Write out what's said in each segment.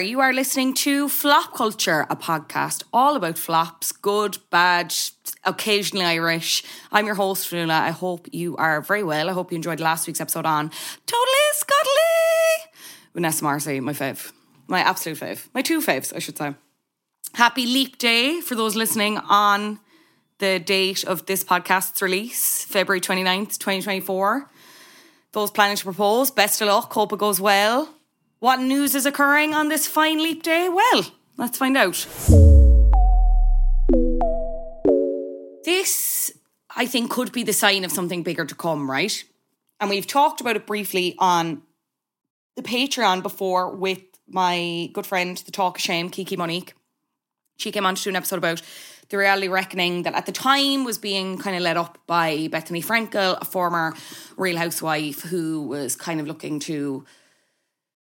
You are listening to Flop Culture, a podcast all about flops, good, bad, occasionally Irish. I'm your host, Fionnuala. I hope you are very well. I hope you enjoyed last week's episode on Totally Scuttly. Vanessa Marcy, my fave. My absolute fave. My two faves, I should say. Happy Leap Day for those listening on the date of this podcast's release, February 29th, 2024. Those planning to propose, best of luck. Hope it goes well. What news is occurring on this fine leap day? Well, let's find out. This, I think, could be the sign of something bigger to come, right? And we've talked about it briefly on the Patreon before with my good friend, the Talk of Shame, Kiki Monique. She came on to do an episode about the reality reckoning that at the time was being kind of led up by Bethenny Frankel, a former Real Housewife who was kind of looking to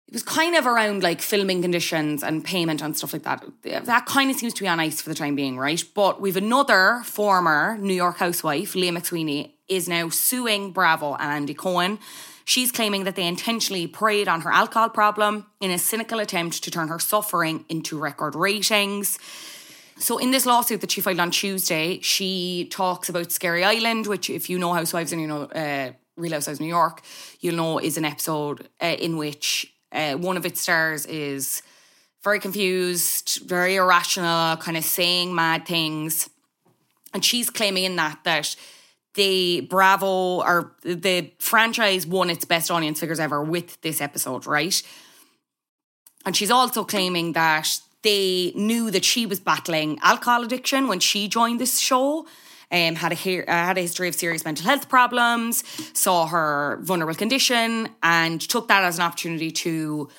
it was kind of around like filming conditions and payment and stuff like that. That kind of seems to be on ice for the time being, right? But we've another former New York housewife, Leah McSweeney, is now suing Bravo and Andy Cohen. She's claiming that they intentionally preyed on her alcohol problem in a cynical attempt to turn her suffering into record ratings. So, in this lawsuit that she filed on Tuesday, she talks about Scary Island, which, if you know Housewives and you know uh, Real Housewives New York, you'll know is an episode uh, in which uh, one of its stars is very confused, very irrational, kind of saying mad things. And she's claiming in that that the Bravo or the franchise won its best audience figures ever with this episode, right? And she's also claiming that they knew that she was battling alcohol addiction when she joined this show. Um, had a uh, had a history of serious mental health problems, saw her vulnerable condition, and took that as an opportunity to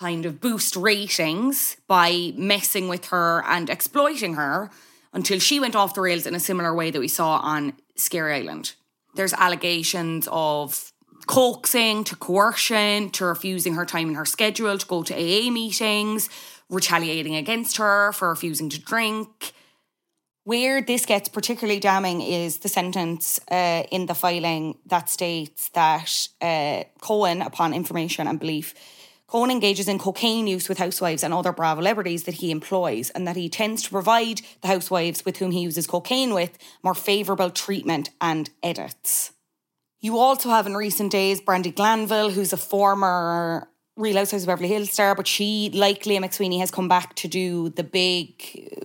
kind of boost ratings by messing with her and exploiting her until she went off the rails in a similar way that we saw on Scary Island. There's allegations of coaxing to coercion to refusing her time in her schedule to go to AA meetings, retaliating against her for refusing to drink. Where this gets particularly damning is the sentence uh, in the filing that states that uh, Cohen, upon information and belief, Cohen engages in cocaine use with housewives and other Bravo celebrities that he employs, and that he tends to provide the housewives with whom he uses cocaine with more favourable treatment and edits. You also have in recent days Brandi Glanville, who's a former Real Housewives of Beverly Hills star, but she, like Leah McSweeney, has come back to do the big.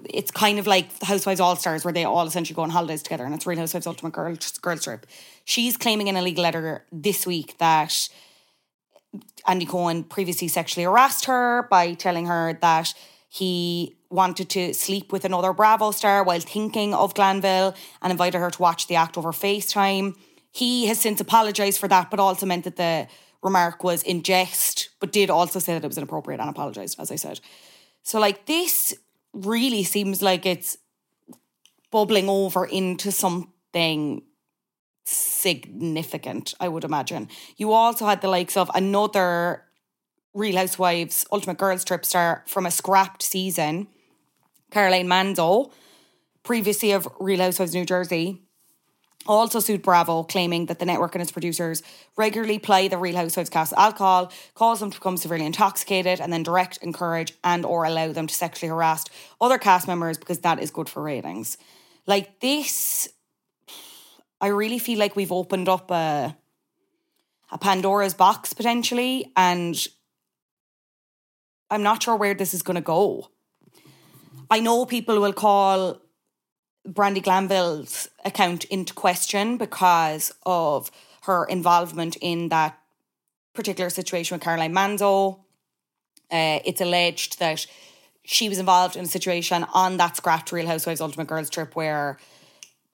It's kind of like Housewives All Stars, where they all essentially go on holidays together, and it's Real Housewives Ultimate Girl Girls Trip. She's claiming in a legal letter this week that Andy Cohen previously sexually harassed her by telling her that he wanted to sleep with another Bravo star while thinking of Glanville and invited her to watch the act over FaceTime. He has since apologized for that, but also meant that the remark was in jest, but did also say that it was inappropriate and apologized, as I said. So, like, this really seems like it's bubbling over into something significant, I would imagine. You also had the likes of another Real Housewives Ultimate Girls Trip star from a scrapped season, Caroline Manzo, previously of Real Housewives New Jersey, also sued Bravo, claiming that the network and its producers regularly ply the Real Housewives cast alcohol, cause them to become severely intoxicated, and then direct, encourage, and or allow them to sexually harass other cast members because that is good for ratings. Like this, I really feel like we've opened up a a Pandora's box potentially, and I'm not sure where this is going to go. I know people will call Brandi Glanville's account into question because of her involvement in that particular situation with Caroline Manzo. Uh, it's alleged that she was involved in a situation on that scrapped Real Housewives Ultimate Girls trip where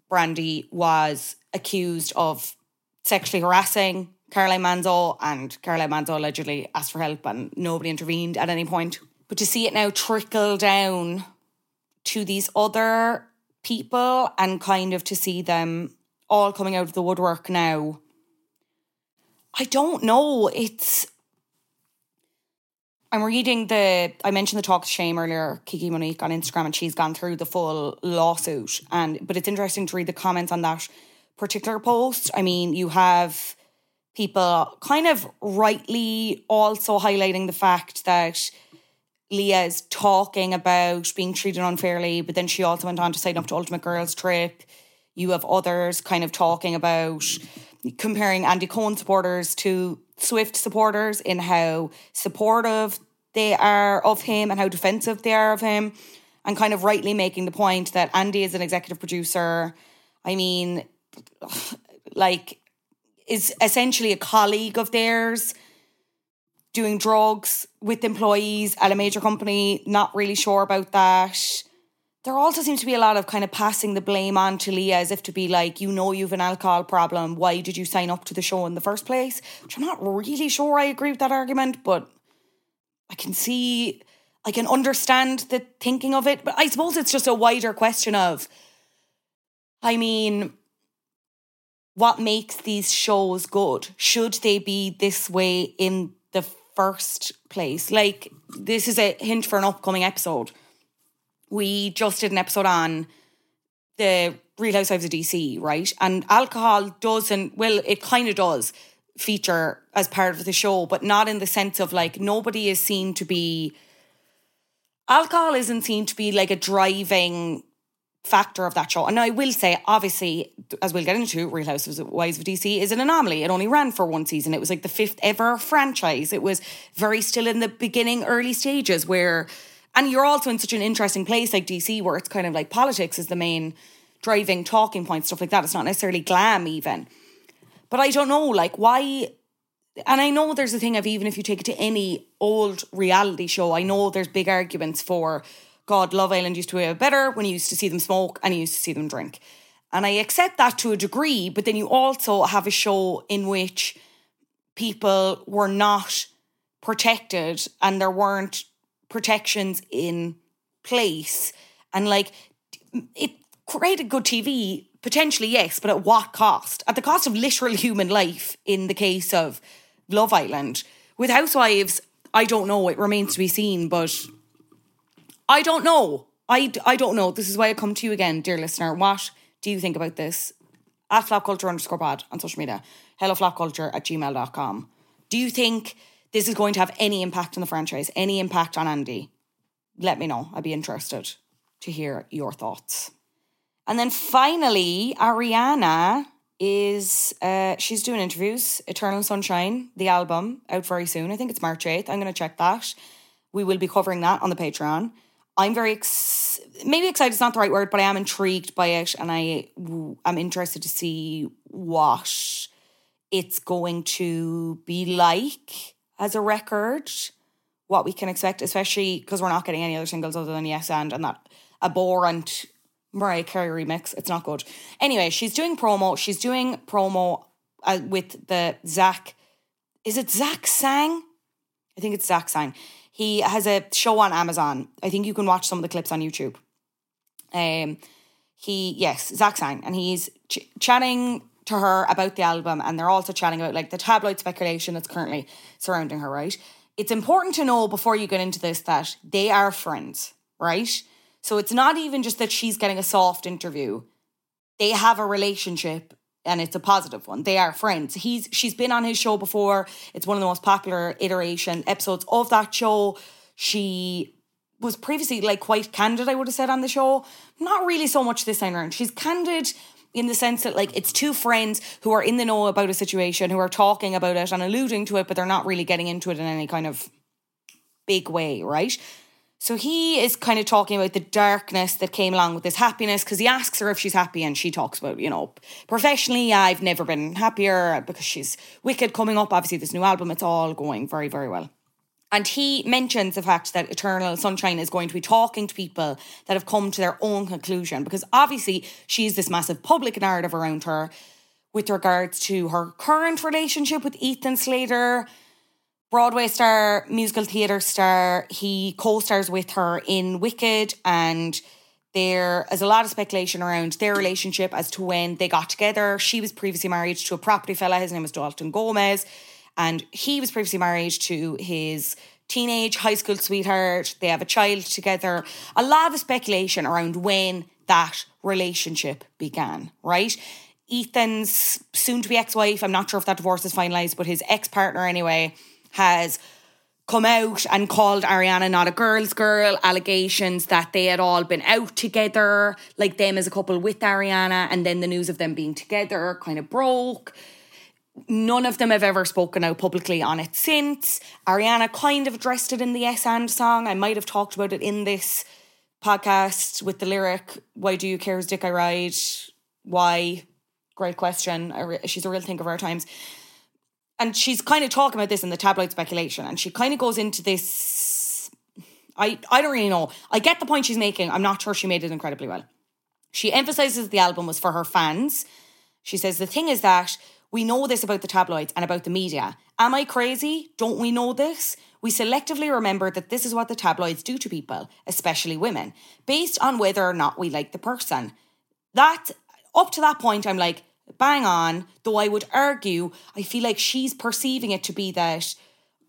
Brandi was accused of sexually harassing Caroline Manzo, and Caroline Manzo allegedly asked for help, and nobody intervened at any point. But to see it now trickle down to these other people and kind of to see them all coming out of the woodwork now. I don't know. It's. I'm reading the. I mentioned the talk of shame earlier, Kiki Monique on Instagram, and she's gone through the full lawsuit. And but it's interesting to read the comments on that particular post. I mean, you have people kind of rightly also highlighting the fact that Leah is talking about being treated unfairly, but then she also went on to sign up to Ultimate Girls Trip. You have others kind of talking about comparing Andy Cohen supporters to Swift supporters in how supportive they are of him and how defensive they are of him, and kind of rightly making the point that Andy is an executive producer. I mean, like, is essentially a colleague of theirs doing drugs with employees at a major company, not really sure about that. There also seems to be a lot of kind of passing the blame on to Leah as if to be like, you know, you've an alcohol problem. Why did you sign up to the show in the first place? Which I'm not really sure I agree with that argument, but I can see, I can understand the thinking of it. But I suppose it's just a wider question of, I mean, what makes these shows good? Should they be this way in the first place. Like, this is a hint for an upcoming episode. We just did an episode on the Real Housewives of DC, right? And alcohol doesn't, well, it kind of does feature as part of the show, but not in the sense of like nobody is seen to be, alcohol isn't seen to be like a driving factor of that show. And I will say, obviously, as we'll get into, Real Housewives of DC is an anomaly. It only ran for one season. It was like the fifth ever franchise. It was very still in the beginning, early stages where, and you're also in such an interesting place like DC where it's kind of like politics is the main driving talking point, stuff like that. It's not necessarily glam even. But I don't know, like, why and I know there's a thing of even if you take it to any old reality show, I know there's big arguments for God, Love Island used to be better when you used to see them smoke and you used to see them drink. And I accept that to a degree, but then you also have a show in which people were not protected and there weren't protections in place. And like, it created good TV, potentially, yes, but at what cost? At the cost of literal human life in the case of Love Island. With Housewives, I don't know, it remains to be seen, but I don't know. I, I don't know. This is why I come to you again, dear listener. What do you think about this? At flopculture underscore pod on social media. Hello flopculture at gmail.com. Do you think this is going to have any impact on the franchise? Any impact on Andy? Let me know. I'd be interested to hear your thoughts. And then finally, Ariana is uh, she's doing interviews. Eternal Sunshine, the album, out very soon. I think it's March 8th. I'm gonna check that. We will be covering that on the Patreon. I'm very ex- maybe excited is not the right word, but I am intrigued by it, and I am interested to see what it's going to be like as a record. What we can expect, especially because we're not getting any other singles other than Yes and and that abhorrent Mariah Carey remix. It's not good. Anyway, she's doing promo. She's doing promo uh, with the Zach. Is it Zach Sang? I think it's Zach Sang. He has a show on Amazon. I think you can watch some of the clips on YouTube. Um, he yes, Zach Sang, and he's ch- chatting to her about the album, and they're also chatting about like the tabloid speculation that's currently surrounding her. Right? it's important to know before you get into this that they are friends, right? So it's not even just that she's getting a soft interview. They have a relationship and it's a positive one. They are friends. He's she's been on his show before. It's one of the most popular iteration episodes of that show. She was previously like quite candid, I would have said on the show. Not really so much this time around. She's candid in the sense that like it's two friends who are in the know about a situation, who are talking about it and alluding to it, but they're not really getting into it in any kind of big way, right? So he is kind of talking about the darkness that came along with this happiness because he asks her if she's happy and she talks about, you know, professionally, I've never been happier because she's wicked coming up. Obviously, this new album, it's all going very, very well. And he mentions the fact that Eternal Sunshine is going to be talking to people that have come to their own conclusion because obviously she's this massive public narrative around her with regards to her current relationship with Ethan Slater Broadway star, musical theatre star. He co stars with her in Wicked, and there is a lot of speculation around their relationship as to when they got together. She was previously married to a property fella, his name was Dalton Gomez, and he was previously married to his teenage high school sweetheart. They have a child together. A lot of speculation around when that relationship began, right? Ethan's soon to be ex wife, I'm not sure if that divorce is finalised, but his ex partner anyway has come out and called Ariana not a girl's girl, allegations that they had all been out together, like them as a couple with Ariana, and then the news of them being together kind of broke. None of them have ever spoken out publicly on it since. Ariana kind of addressed it in the Yes and song. I might have talked about it in this podcast with the lyric, Why do you care whose dick I ride? Why? Great question. She's a real think of our times and she's kind of talking about this in the tabloid speculation, and she kind of goes into this. I I don't really know. I get the point she's making. I'm not sure she made it incredibly well. She emphasizes the album was for her fans. She says the thing is that we know this about the tabloids and about the media. Am I crazy? Don't we know this? We selectively remember that this is what the tabloids do to people, especially women, based on whether or not we like the person. That up to that point, I'm like, bang on, though I would argue, I feel like she's perceiving it to be that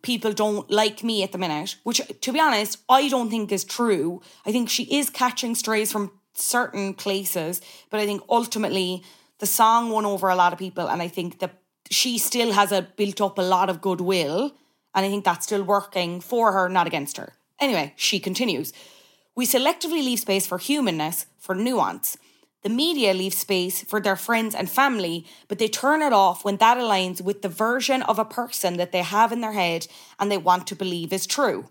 people don't like me at the minute, which to be honest, I don't think is true. I think she is catching strays from certain places, but I think ultimately the song won over a lot of people, and I think that she still has a built up a lot of goodwill, and I think that's still working for her, not against her. Anyway, she continues. We selectively leave space for humanness, for nuance. The media leave space for their friends and family, but they turn it off when that aligns with the version of a person that they have in their head and they want to believe is true.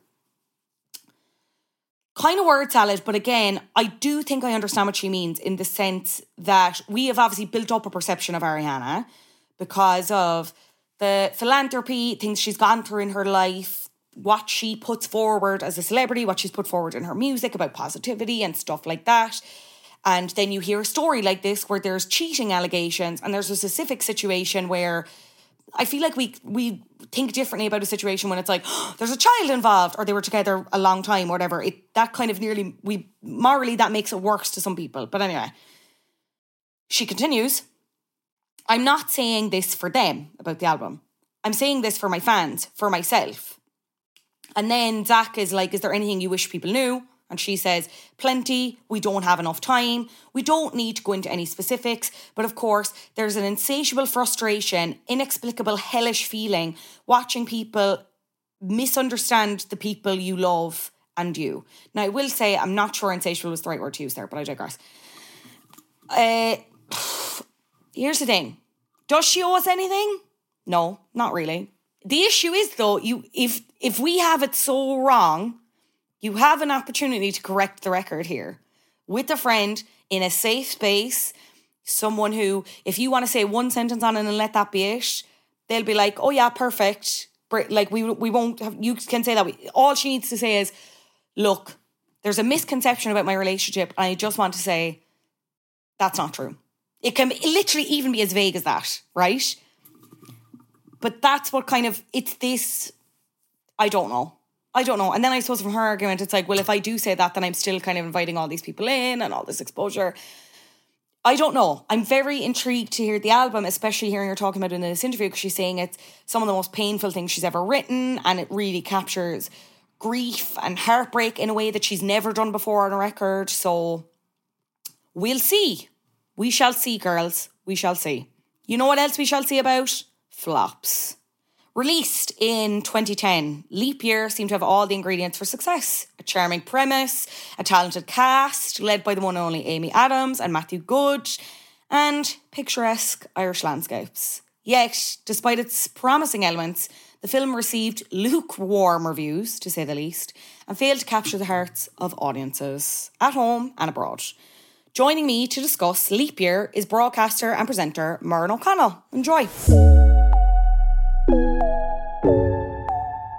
Kind of word salad, but again, I do think I understand what she means in the sense that we have obviously built up a perception of Ariana because of the philanthropy, things she's gone through in her life, what she puts forward as a celebrity, what she's put forward in her music about positivity and stuff like that. And then you hear a story like this where there's cheating allegations and there's a specific situation where I feel like we we think differently about a situation when it's like oh, there's a child involved or they were together a long time or whatever. It that kind of nearly we morally that makes it worse to some people. But anyway, she continues. I'm not saying this for them about the album. I'm saying this for my fans, for myself. And then Zach is like, Is there anything you wish people knew? And she says, Plenty, we don't have enough time. We don't need to go into any specifics, but of course, there's an insatiable frustration, inexplicable, hellish feeling watching people misunderstand the people you love and you. Now, I will say, I'm not sure insatiable was the right word to use there, but I digress. Uh, here's the thing Does she owe us anything? No, not really. The issue is though, you if if we have it so wrong you have an opportunity to correct the record here with a friend in a safe space. Someone who, if you want to say one sentence on it and let that be it, they'll be like, "Oh yeah, perfect." Like we we won't have. You can say that. All she needs to say is, "Look, there's a misconception about my relationship, and I just want to say that's not true." It can literally even be as vague as that, right? But that's what kind of it's this. I don't know. I don't know. And then I suppose from her argument, it's like, well, if I do say that, then I'm still kind of inviting all these people in and all this exposure. I don't know. I'm very intrigued to hear the album, especially hearing her talking about it in this interview because she's saying it's some of the most painful things she's ever written and it really captures grief and heartbreak in a way that she's never done before on a record. So we'll see. We shall see, girls. We shall see. You know what else we shall see about? Flops. Released in 2010, Leap Year seemed to have all the ingredients for success. A charming premise, a talented cast, led by the one and only Amy Adams and Matthew Goode, and picturesque Irish landscapes. Yet, despite its promising elements, the film received lukewarm reviews, to say the least, and failed to capture the hearts of audiences, at home and abroad. Joining me to discuss Leap Year is broadcaster and presenter Muireann O'Connell. Enjoy.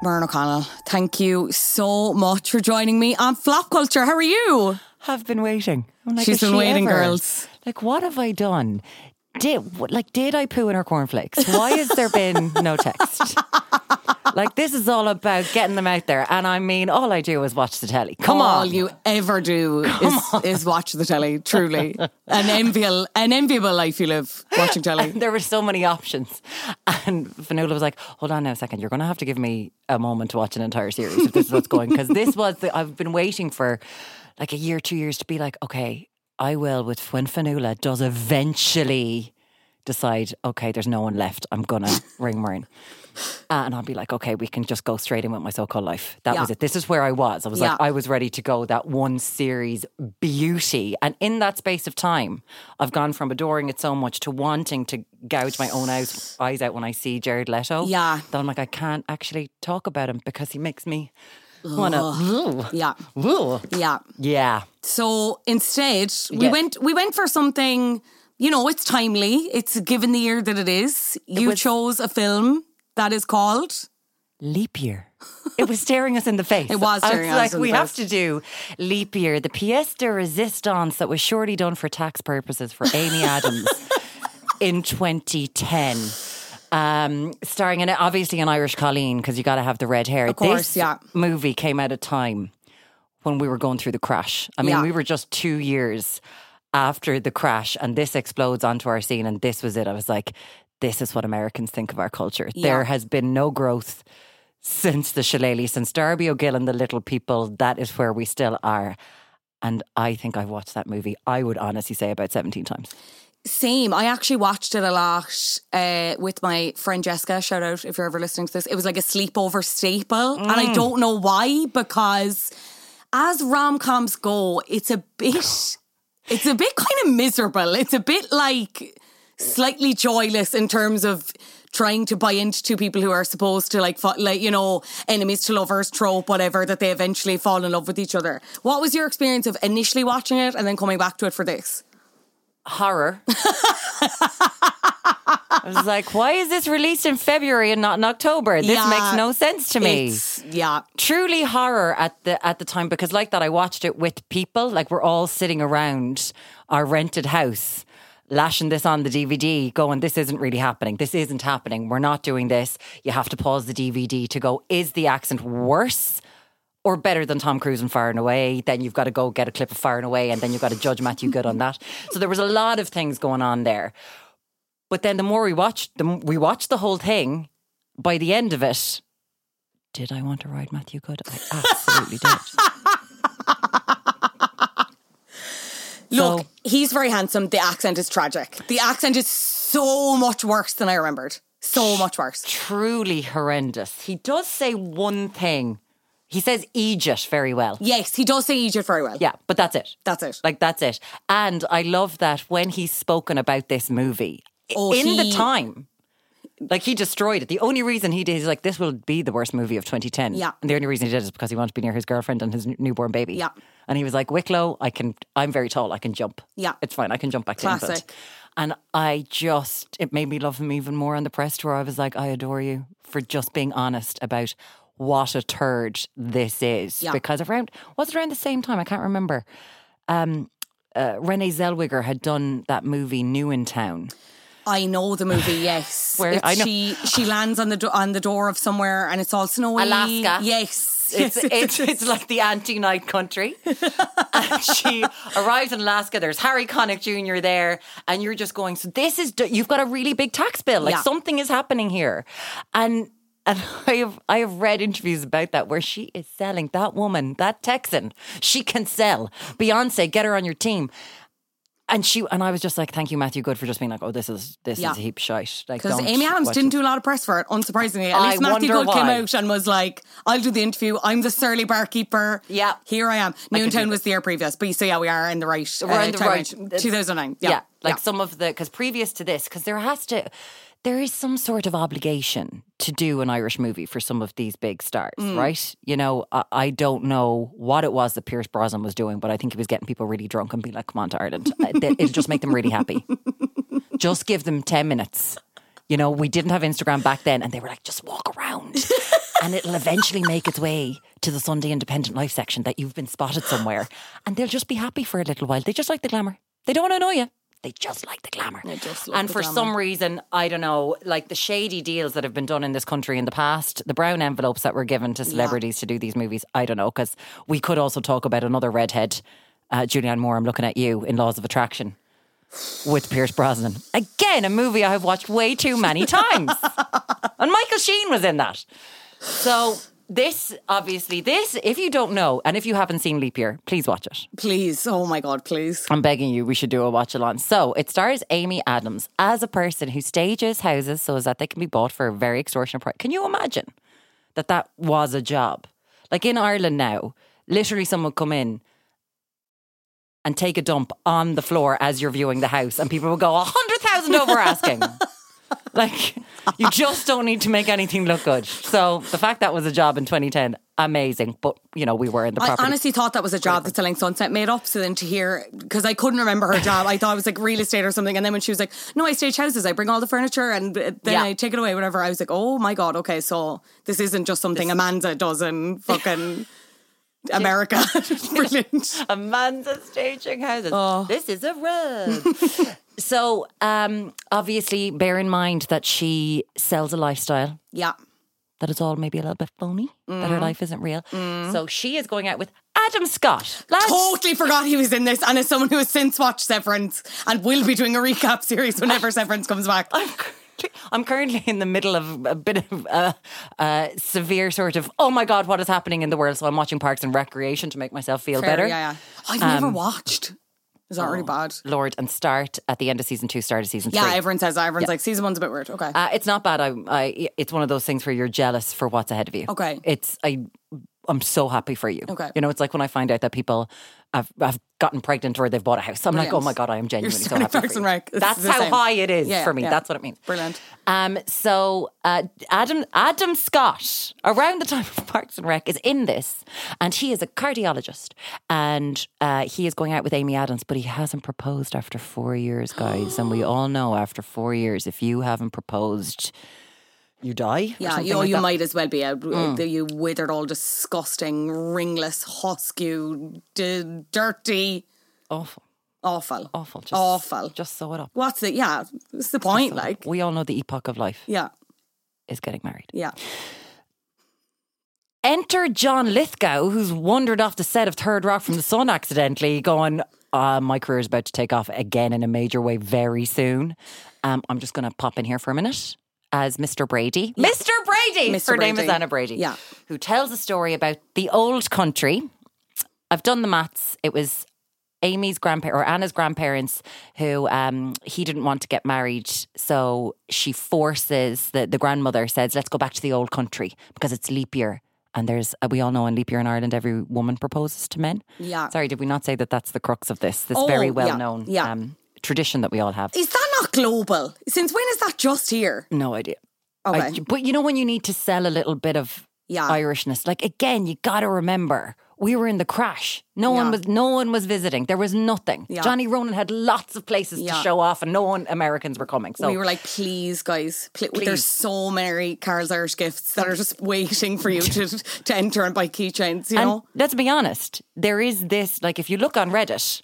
Muireann O'Connell, thank you so much for joining me on Flop Culture. How are you? I've been waiting. I'm like, She's been she waiting, ever? girls. Like, what have I done? Did like did I poo in her cornflakes? Why has there been no text? like this is all about getting them out there, and I mean, all I do is watch the telly. Come All on, you ever do is, is watch the telly, truly. an enviable an enviable life you live watching telly. there were so many options, and Fionnuala was like, "Hold on now a second, you're going to have to give me a moment to watch an entire series if this is what's going." Because this was the, I've been waiting for like a year, two years to be like, okay, I will. With when Fionnuala does eventually decide, okay, there's no one left, I'm gonna ring Muireann. Uh, and I'll be like, okay, we can just go straight in with my so-called life. That was it. This is where I was. I was Yeah. like, I was ready to go. That one series beauty, and in that space of time, I've gone from adoring it so much to wanting to gouge my own eyes, eyes out when I see Jared Leto. Yeah. that I'm like, I can't actually talk about him because he makes me wanna. Yeah. Ugh. Yeah. Yeah, So instead, we Yeah. went we went for something, you know, it's timely. It's given the year that it is. You was- chose a film that is called leap year. It was staring us in the face. It was I staring us like, in the we have face. to do leap year, the pièce de résistance that was surely done for tax purposes for Amy Adams in 2010. Um, starring in obviously an Irish Colleen because you got to have the red hair. Of course, this yeah. movie came at a time when we were going through the crash. I mean, Yeah. we were just two years after the crash, and this explodes onto our scene, and this was it. I was like, this is what Americans think of our culture. There has been no growth since the shillelagh, since Darby O'Gill and the Little People. That is where we still are. And I think I've watched that movie, I would honestly say, about 17 times. Same. I actually watched it a lot uh, with my friend Jessica. Shout out if you're ever listening to this. It was like a sleepover staple. And I don't know why, because as rom coms go, it's a bit it's a bit kind of miserable. It's a bit like slightly joyless in terms of trying to buy into two people who are supposed to like like you know enemies to lovers trope whatever that they eventually fall in love with each other. What was your experience of initially watching it and then coming back to it for this? Horror. I was like, why is this released in February and not in October? This Yeah, makes no sense to me. It's, yeah. truly horror at the at the time because like that I watched it with people like we're all sitting around our rented house lashing this on the DVD going this isn't really happening. This isn't happening. We're not doing this. You have to pause the DVD to go is the accent worse or better than Tom Cruise in Far and Away? Then you've got to go get a clip of Far and Away and then you've got to judge Matthew Goode on that. So there was a lot of things going on there. But then the more we watched the we watched the whole thing by the end of it did I want to ride Matthew Goode? I absolutely did. Look, So- he's very handsome. The accent is tragic. The accent is so much worse than I remembered. So much worse. Truly horrendous. He does say one thing. He says Egypt very well. Yes, he does say Egypt very well. Yeah, but that's it. That's it. Like that's it. And I love that when he's spoken about this movie Oh, in the time. Like he destroyed it. The only reason he did is like this will be the worst movie of 2010. Yeah. And the only reason he did is because he wanted to be near his girlfriend and his newborn baby. Yeah. And he was like, Wicklow, I can. I'm very tall. I can jump. Yeah. It's fine. I can jump back to England. Classic. And I just it made me love him even more on the press tour. I was like, I adore you for just being honest about what a turd this is. Yeah. Because around was it around the same time? I can't remember. Um, uh, Renee Zellweger had done that movie New in Town. I know the movie. Yes, Where- she she lands on the do- on the door of somewhere and it's all snowy. Alaska. Yes. It's it's it's like the anti-night country. and she arrives in Alaska. There's Harry Connick Jr. there, and you're just going. So this is you've got a really big tax bill. Like Yeah. something is happening here, and. And I have I have read interviews about that where she is selling that woman, that Texan, she can sell. Beyonce, get her on your team. And she and I was just like, thank you, Matthew Goode, for just being like, oh, this is this Yeah. is a heap shite. Like, Because Amy Adams didn't it. do a lot of press for it, unsurprisingly. At I least Matthew Goode came out and was like, I'll do the interview. I'm the surly barkeeper. Yeah. Here I am. do Noontime was the year previous. But so yeah, we are in the right. We're in uh, the right- 2009. Yeah, Yeah. like some of the because previous to this, because there has to, there is some sort of obligation to do an Irish movie for some of these big stars, Mm. right? You know, I, I don't know what it was that Pierce Brosnan was doing, but I think he was getting people really drunk and being like, "Come on to Ireland," it'll just make them really happy. just give them ten minutes. You know, we didn't have Instagram back then, and they were like, "Just walk around." And it'll eventually make its way to the Sunday Independent Life section that you've been spotted somewhere. And they'll just be happy for a little while. They just like the glamour. They don't want to annoy you. They just like the glamour. and for glamour. some reason, I don't know, like the shady deals that have been done in this country in the past, the brown envelopes that were given to celebrities to do these movies, I don't know, because we could also talk about another redhead, uh, Julianne Moore. I'm looking at you in Laws of Attraction with Pierce Brosnan. Again, a movie I have watched way too many times. and Michael Sheen was in that. So this, obviously, this, if you don't know, and if you haven't seen Leap Year, please watch it. Please. Oh my God, please. I'm begging you, we should do a watch along. So it stars Amy Adams as a person who stages houses so as that they can be bought for a very extortionate price. Can you imagine that that was a job? Like in Ireland now, literally someone would come in and take a dump on the floor as you're viewing the house, and people would go a hundred thousand over asking. like you just don't need to make anything look good. So the fact that was a job in 2010, amazing. But you know, we were in the I honestly thought that was a job that Selling Sunset made up. So then to hear, because I couldn't remember her job, I thought it was like real estate or something. And then when she was like, no, I stage houses, I bring all the furniture and then Yeah. I take it away, whatever. I was like, oh my God, okay, so this isn't just something Amanda does in fucking America. Brilliant. Amanda staging houses. Oh. This is a rub. So, um, obviously, bear in mind that she sells a lifestyle Yeah. that is all maybe a little bit phony, that Mm. her life isn't real. So she is going out with Adam Scott. Lads, Totally forgot he was in this. And as someone who has since watched Severance and will be doing a recap series whenever Severance comes back. I'm currently, I'm currently in the middle of a bit of a, a severe sort of oh my god what is happening in the world so I'm watching Parks and Recreation to make myself feel Fair, better. Yeah, yeah. I've never Um, watched. Is that really bad? Lord and start at the end of season two, start of season Yeah, three. everyone says that. Everyone's like, season one's a bit weird. Okay. Uh, it's not bad. I, I, it's one of those things where you're jealous for what's ahead of you. Okay. It's I, I'm so happy for you. Okay. You know, it's like when I find out that people have, have gotten pregnant or they've bought a house. I'm like, oh my god, I am genuinely so happy for you. Rec. That's how same. high it is Yeah, for me. yeah. That's what it means. Brilliant. Um, so uh, Adam Adam Scott, around the time of Parks and Rec, is in this, and he is a cardiologist, and uh, he is going out with Amy Adams, but he hasn't proposed after four years, guys, and we all know after four years, if you haven't proposed, you die. Yeah, you, like you that. Mm. might as well be a you withered, all disgusting, ringless, husk you, d- dirty, awful, awful, awful, just, awful. Just sew it up. What's it? yeah? What's the point? Like, we all know the epoch of life yeah, is getting married. yeah. Enter John Lithgow, who's wandered off the set of Third Rock from the Sun accidentally, going, uh, My career is about to take off again in a major way very soon. Um, I'm just going to pop in here for a minute as Mr. Brady. Mr. Brady! Mr. Her name is Anna Brady. Yeah. Who tells a story about the old country. I've done the maths. It was Amy's grandparents or Anna's grandparents who um, he didn't want to get married. So she forces the, the grandmother says, let's go back to the old country because it's leap year. And there's, uh, we all know in leap year in Ireland, every woman proposes to men. Yeah. Sorry, did we not say that that's the crux of this? This Oh, very yeah, well known yeah. um, tradition that we all have. Is that global? Since when is that just here? No idea. I- but you know, when you need to sell a little bit of Yeah. Irishness, like again, you got to remember we were in the crash. No one was, no one was visiting. There was nothing. Yeah. Johnny Ronan had lots of places to show off, and no one Americans were coming. So we were like, please, guys, pl- Please. there's so many Carroll's Irish gifts that are just waiting for you to to enter and buy keychains. You and know, let's be honest, there is this. Like, if you look on Reddit.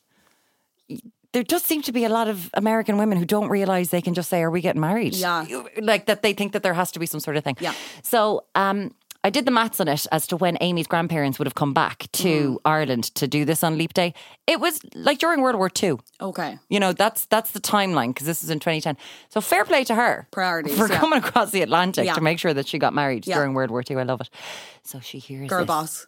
There does seem to be a lot of American women who don't realize they can just say, "Are we getting married?" Yeah. Like that. They think that there has to be some sort of thing. Yeah. So, um, I did the maths on it as to when Amy's grandparents would have come back to Ireland to do this on Leap Day. It was like during World War II. Okay. You know, that's that's the timeline because this is in 2010. So fair play to her. Priorities, For yeah. coming across the Atlantic Yeah. to make sure that she got married Yeah. during World War II. I love it. So she hears Girl this. boss.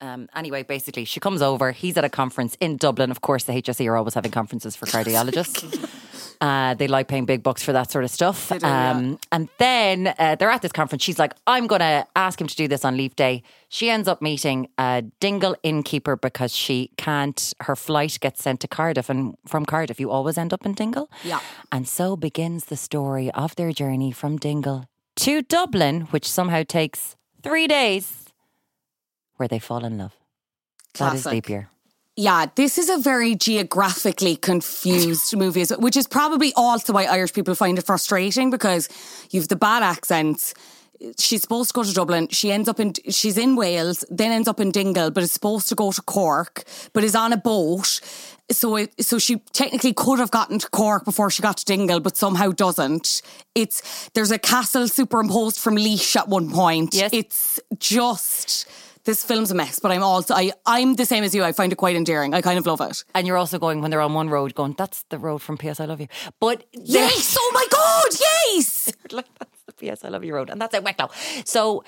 Um, anyway, basically, she comes over. He's at a conference in Dublin. Of course, the HSE are always having conferences for cardiologists. uh, they like paying big bucks for that sort of stuff. do, yeah. And then uh, they're at this conference. She's like, I'm going to ask him to do this on leave day. She ends up meeting a Dingle innkeeper because she can't, her flight gets sent to Cardiff. And from Cardiff, you always end up in Dingle. Yeah. And so begins the story of their journey from Dingle to Dublin, which somehow takes three days where they fall in love. That is Classic. leap year. Yeah, this is a very geographically confused movie, which is probably also why Irish people find it frustrating because you've the bad accents. She's supposed to go to Dublin. She ends up in she's in Wales, then ends up in Dingle, but is supposed to go to Cork, but is on a boat. So it, so she technically could have gotten to Cork before she got to Dingle, but somehow doesn't. It's there's a castle superimposed from Laois at one point. Yes. It's just this film's a mess, but I'm also I I'm the same as you. I find it quite endearing. I kind of love it. And you're also going when they're on one road, going, "That's the road from PS I Love You." But Yes! Oh my god! Yes! like that's the PS I Love You road, and that's at Wicklow. So,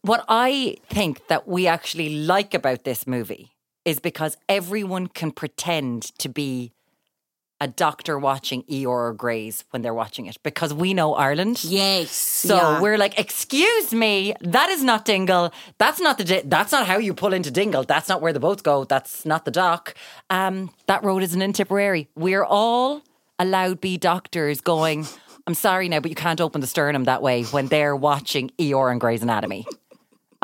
what I think that we actually like about this movie is because everyone can pretend to be a doctor watching Eeyore or Greys when they're watching it because we know Ireland. Yes. So yeah. we're like, excuse me, that is not Dingle. That's not the. Di- that's not how you pull into Dingle. That's not where the boats go. That's not the dock. Um, that road isn't in Tipperary. We're all allowed be doctors going. I'm sorry now, but you can't open the sternum that way when they're watching Eeyore and Grey's Anatomy.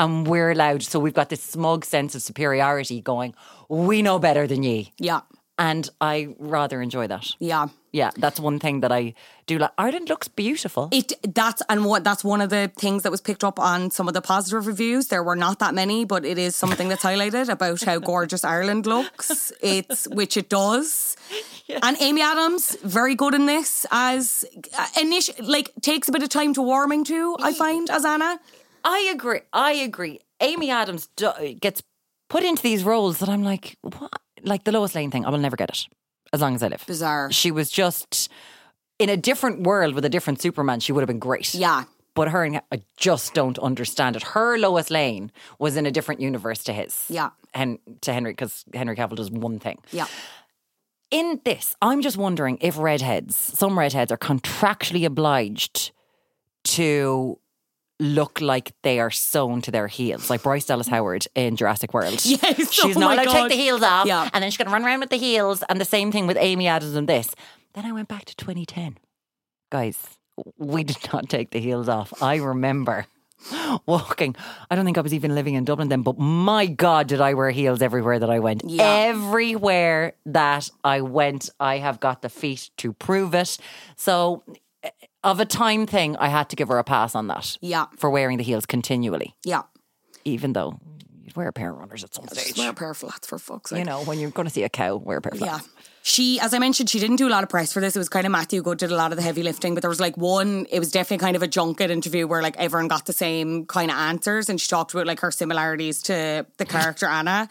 And we're allowed. So we've got this smug sense of superiority going. We know better than ye, Yeah. And I rather enjoy that. Yeah. Yeah, that's one thing that I do like. Ireland looks beautiful. It that's and what that's one of the things that was picked up on some of the positive reviews. There were not that many, but it is something that's highlighted about how gorgeous Ireland looks. It's which it does. And Amy Adams, very good in this as uh, initial like takes a bit of time to warming to, I find, as Anna. I agree. I agree. Amy Adams do, gets put into these roles that I'm like, what? Like the Lois Lane thing. I will never get it as long as I live. Bizarre. She was just in a different world with a different Superman. She would have been great. Yeah. But her, and I just don't understand it. Her Lois Lane was in a different universe to his. Yeah. And to Henry, because Henry Cavill does one thing. Yeah. In this, I'm just wondering if redheads, some redheads, are contractually obliged to look like they are sewn to their heels, like Bryce Dallas Howard in Jurassic World. Yes, she's oh not allowed to take the heels off, Yeah. and then she's going to run around with the heels. And the same thing with Amy Adams in this. Then I went back to 2010, guys. We did not take the heels off. I remember walking. I don't think I was even living in Dublin then, but my God, did I wear heels everywhere that I went. Yeah. Everywhere that I went, I have got the feet to prove it. So, of a time thing, I had to give her a pass on that. Yeah. For wearing the heels continually, Yeah. even though you'd wear a pair of runners at some Just stage. wear a pair of flats for fuck's sake. You know, when you're going to see a cow, wear a pair of Yeah. She, as I mentioned, she didn't do a lot of press for this. It was kind of Matthew Goode did a lot of the heavy lifting, but there was like one, it was definitely kind of a junket interview where like everyone got the same kind of answers and she talked about like her similarities to the character Anna.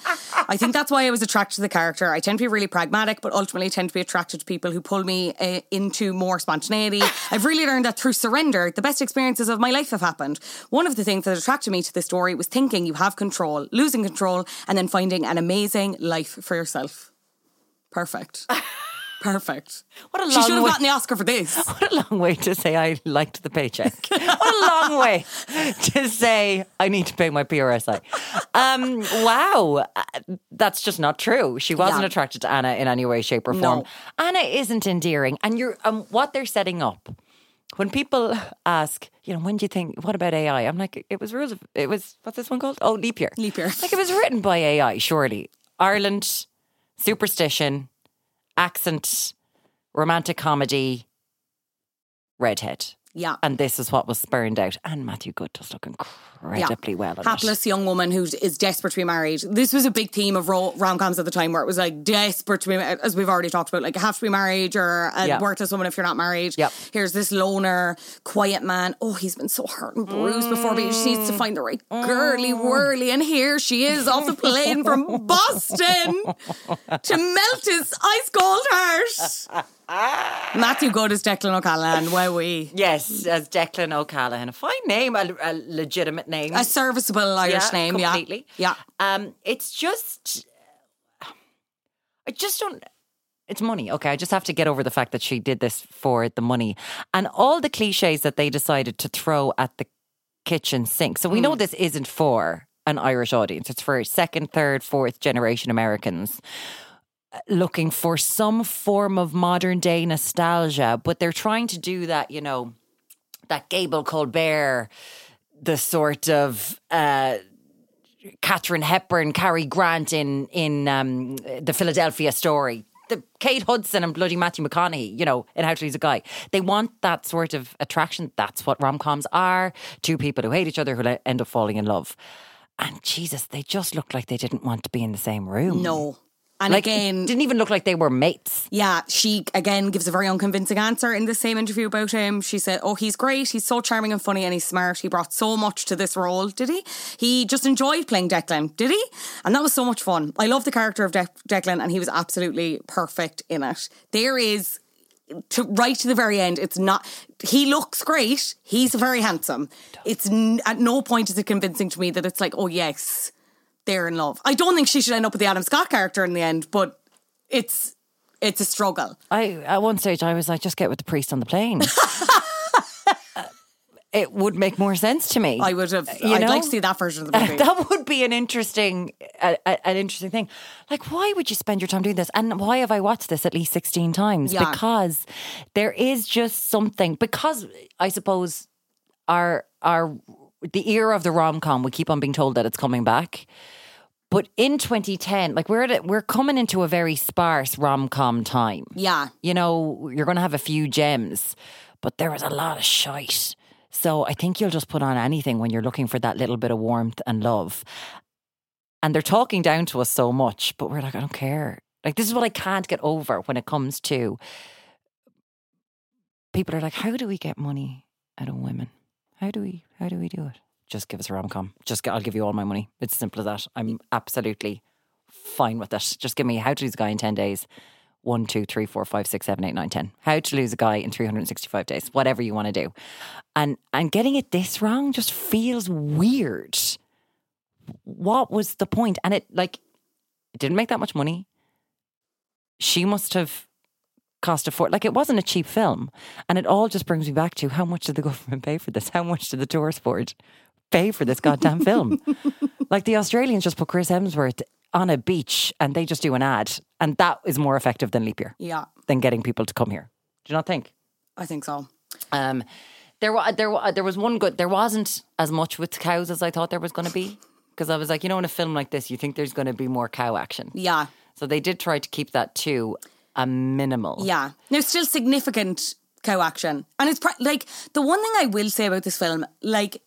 I think that's why I was attracted to the character. I tend to be really pragmatic, but ultimately tend to be attracted to people who pull me uh, into more spontaneity. I've really learned that through surrender, the best experiences of my life have happened. One of the things that attracted me to this story was thinking you have control, losing control, and then finding an amazing life for yourself. Perfect. Perfect. What a She long should have way- gotten the Oscar for this. What a long way to say I liked the paycheck. what a long way to say I need to pay my PRSI. Um, wow, Uh, that's just not true. She wasn't Yeah. attracted to Anna in any way, shape, or form. No. Anna isn't endearing, and you're um, what they're setting up. When people ask, you know, when do you think? What about AI? I'm like, it was rules. Of, it was what's this one called? Oh, leap year. Leap year. Like it was written by AI. Surely, Ireland, superstition, accent, romantic comedy, redhead. Yeah. And this is what was spurned out. And Matthew Goode does look incredibly well. in it. Hapless young woman who is desperate to be married. This was a big theme of ro- rom coms at the time where it was like desperate to be, as we've already talked about, like have to be married. You're a Yeah. worthless woman if you're not married. Yep. Here's this loner, quiet man. Oh, he's been so hurt and bruised before, but he just needs to find the right girly mm. whirly. And here she is off the plane from Boston to melt his ice cold heart. Matthew Goode is Declan O'Callaghan. Wow, we. Yes, as Declan O'Callaghan. A fine name, a, a legitimate name. A serviceable Irish yeah, name, completely. yeah. Yeah. Um, it's just, I just don't. It's money. Okay, I just have to get over the fact that she did this for the money and all the cliches that they decided to throw at the kitchen sink. So we know this isn't for an Irish audience. It's for second, third, fourth generation Americans looking for some form of modern day nostalgia, but they're trying to do that, you know, that Gable Colbert, the sort of uh, Katharine Hepburn, Cary Grant in in um, the Philadelphia story. The Kate Hudson and bloody Matthew McConaughey, you know, in How to Lose a Guy. They want that sort of attraction. That's what rom coms are. Two people who hate each other who end up falling in love. And Jesus, they just looked like they didn't want to be in the same room. No. And like again, didn't even look like they were mates. Yeah, she again gives a very unconvincing answer in the same interview about him. She said, Oh, he's great. He's so charming and funny and he's smart. He brought so much to this role, did he? He just enjoyed playing Declan, did he? And that was so much fun. I love the character of De- Declan and he was absolutely perfect in it. There is. To right to the very end, it's not. He looks great. He's very handsome. It's n- at no point is it convincing to me that it's like, oh yes, they're in love. I don't think she should end up with the Adam Scott character in the end, but it's it's a struggle. I at one stage I was like, just get with the priest on the plane. Uh, it would make more sense to me. I would have. You I'd know? like to see that version of the movie. that would be an interesting, an interesting thing. Like, why would you spend your time doing this? And why have I watched this at least sixteen times? Yeah. Because there is just something. Because I suppose our our the era of the rom com, we keep on being told that it's coming back. But in 2010, like we're at a, we're coming into a very sparse rom com time. yeah, You know, you're going to have a few gems, but there was a lot of shite. So I think you'll just put on anything when you're looking for that little bit of warmth and love. And they're talking down to us so much, but we're like, I don't care. Like, this is what I can't get over when it comes to people are like, how do we get money out of women? How do we, how do we do it? Just give us a rom com. Just, I'll give you all my money. It's as simple as that. I'm absolutely fine with it. Just give me how to lose a guy in 10 days. One, two, three, four, five, six, seven, eight, nine, ten. How to lose a guy in 365 days. Whatever you want to do. And and getting it this wrong just feels weird. What was the point? And it like it didn't make that much money. She must have cost a fort like it wasn't a cheap film. And it all just brings me back to how much did the government pay for this? How much did the tourist board pay for this goddamn film? like the Australians just put Chris Hemsworth on a beach and they just do an ad. And that is more effective than leap year, yeah, than getting people to come here. Do you not think? I think so. Um, there was there wa- there was one good. There wasn't as much with cows as I thought there was going to be because I was like, you know, in a film like this, you think there's going to be more cow action. Yeah, So they did try to keep that to a minimal. yeah. Now, still significant cow action, and it's pr- like the one thing I will say about this film, like.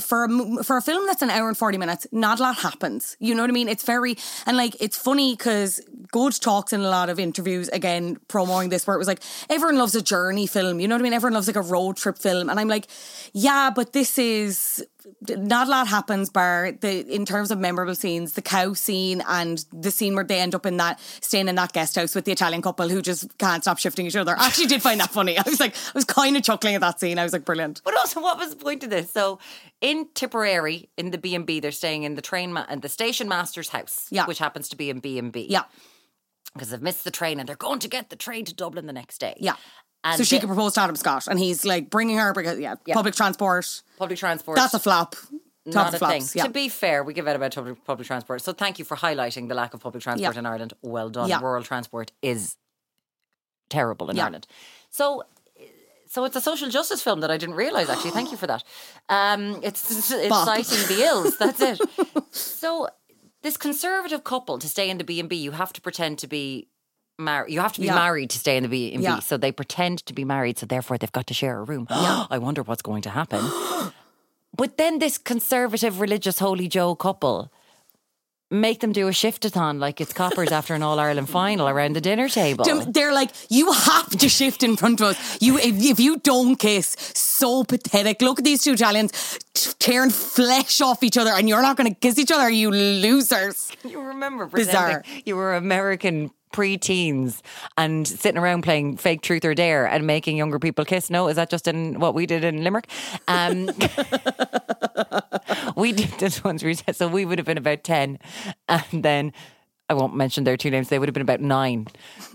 For a, for a film that's an hour and 40 minutes, not a lot happens. You know what I mean? It's very, and like, it's funny because Goode talks in a lot of interviews, again, promoting this, where it was like, everyone loves a journey film. You know what I mean? Everyone loves like a road trip film. And I'm like, yeah, but this is, not a lot happens bar the in terms of memorable scenes the cow scene and the scene where they end up in that staying in that guest house with the Italian couple who just can't stop shifting each other I actually did find that funny I was like I was kind of chuckling at that scene I was like brilliant But also, what was the point of this? So, in Tipperary, in the B and B, they're staying in the train ma- and the station master's house, Yeah. which happens to be in B and B. yeah because they've missed the train and they're going to get the train to Dublin the next day. yeah and so she the- can propose to Adam Scott and he's like bringing her because yeah, public transport public transport. that's a flop top not a flops thing. yeah To be fair, we give out about public, public transport. So thank you for highlighting the lack of public transport Yeah. in Ireland. Well done. Yeah. Rural transport is terrible in Yeah. Ireland. So so it's a social justice film that I didn't realise actually. Thank you for that. Um, it's it's citing the ills. That's it. so this conservative couple to stay in the B and B, you have to pretend to be married. You have to be Yeah. married to stay in the B and B. So they pretend to be married, so therefore they've got to share a room. I wonder what's going to happen. but then this conservative, religious, holy Joe couple make them do a shiftathon like it's coppers after an All Ireland final around the dinner table. They're like, you have to shift in front of us. You, if, if you don't kiss, so pathetic. Look at these two Italians tearing flesh off each other, and you're not going to kiss each other, you losers. You remember Bizarre. you were American pre-teens and sitting around playing fake truth or dare and making younger people kiss. No, is that just in what we did in Limerick? Um, we did this once. So we would have been about ten, and then. I won't mention their two names. They would have been about nine,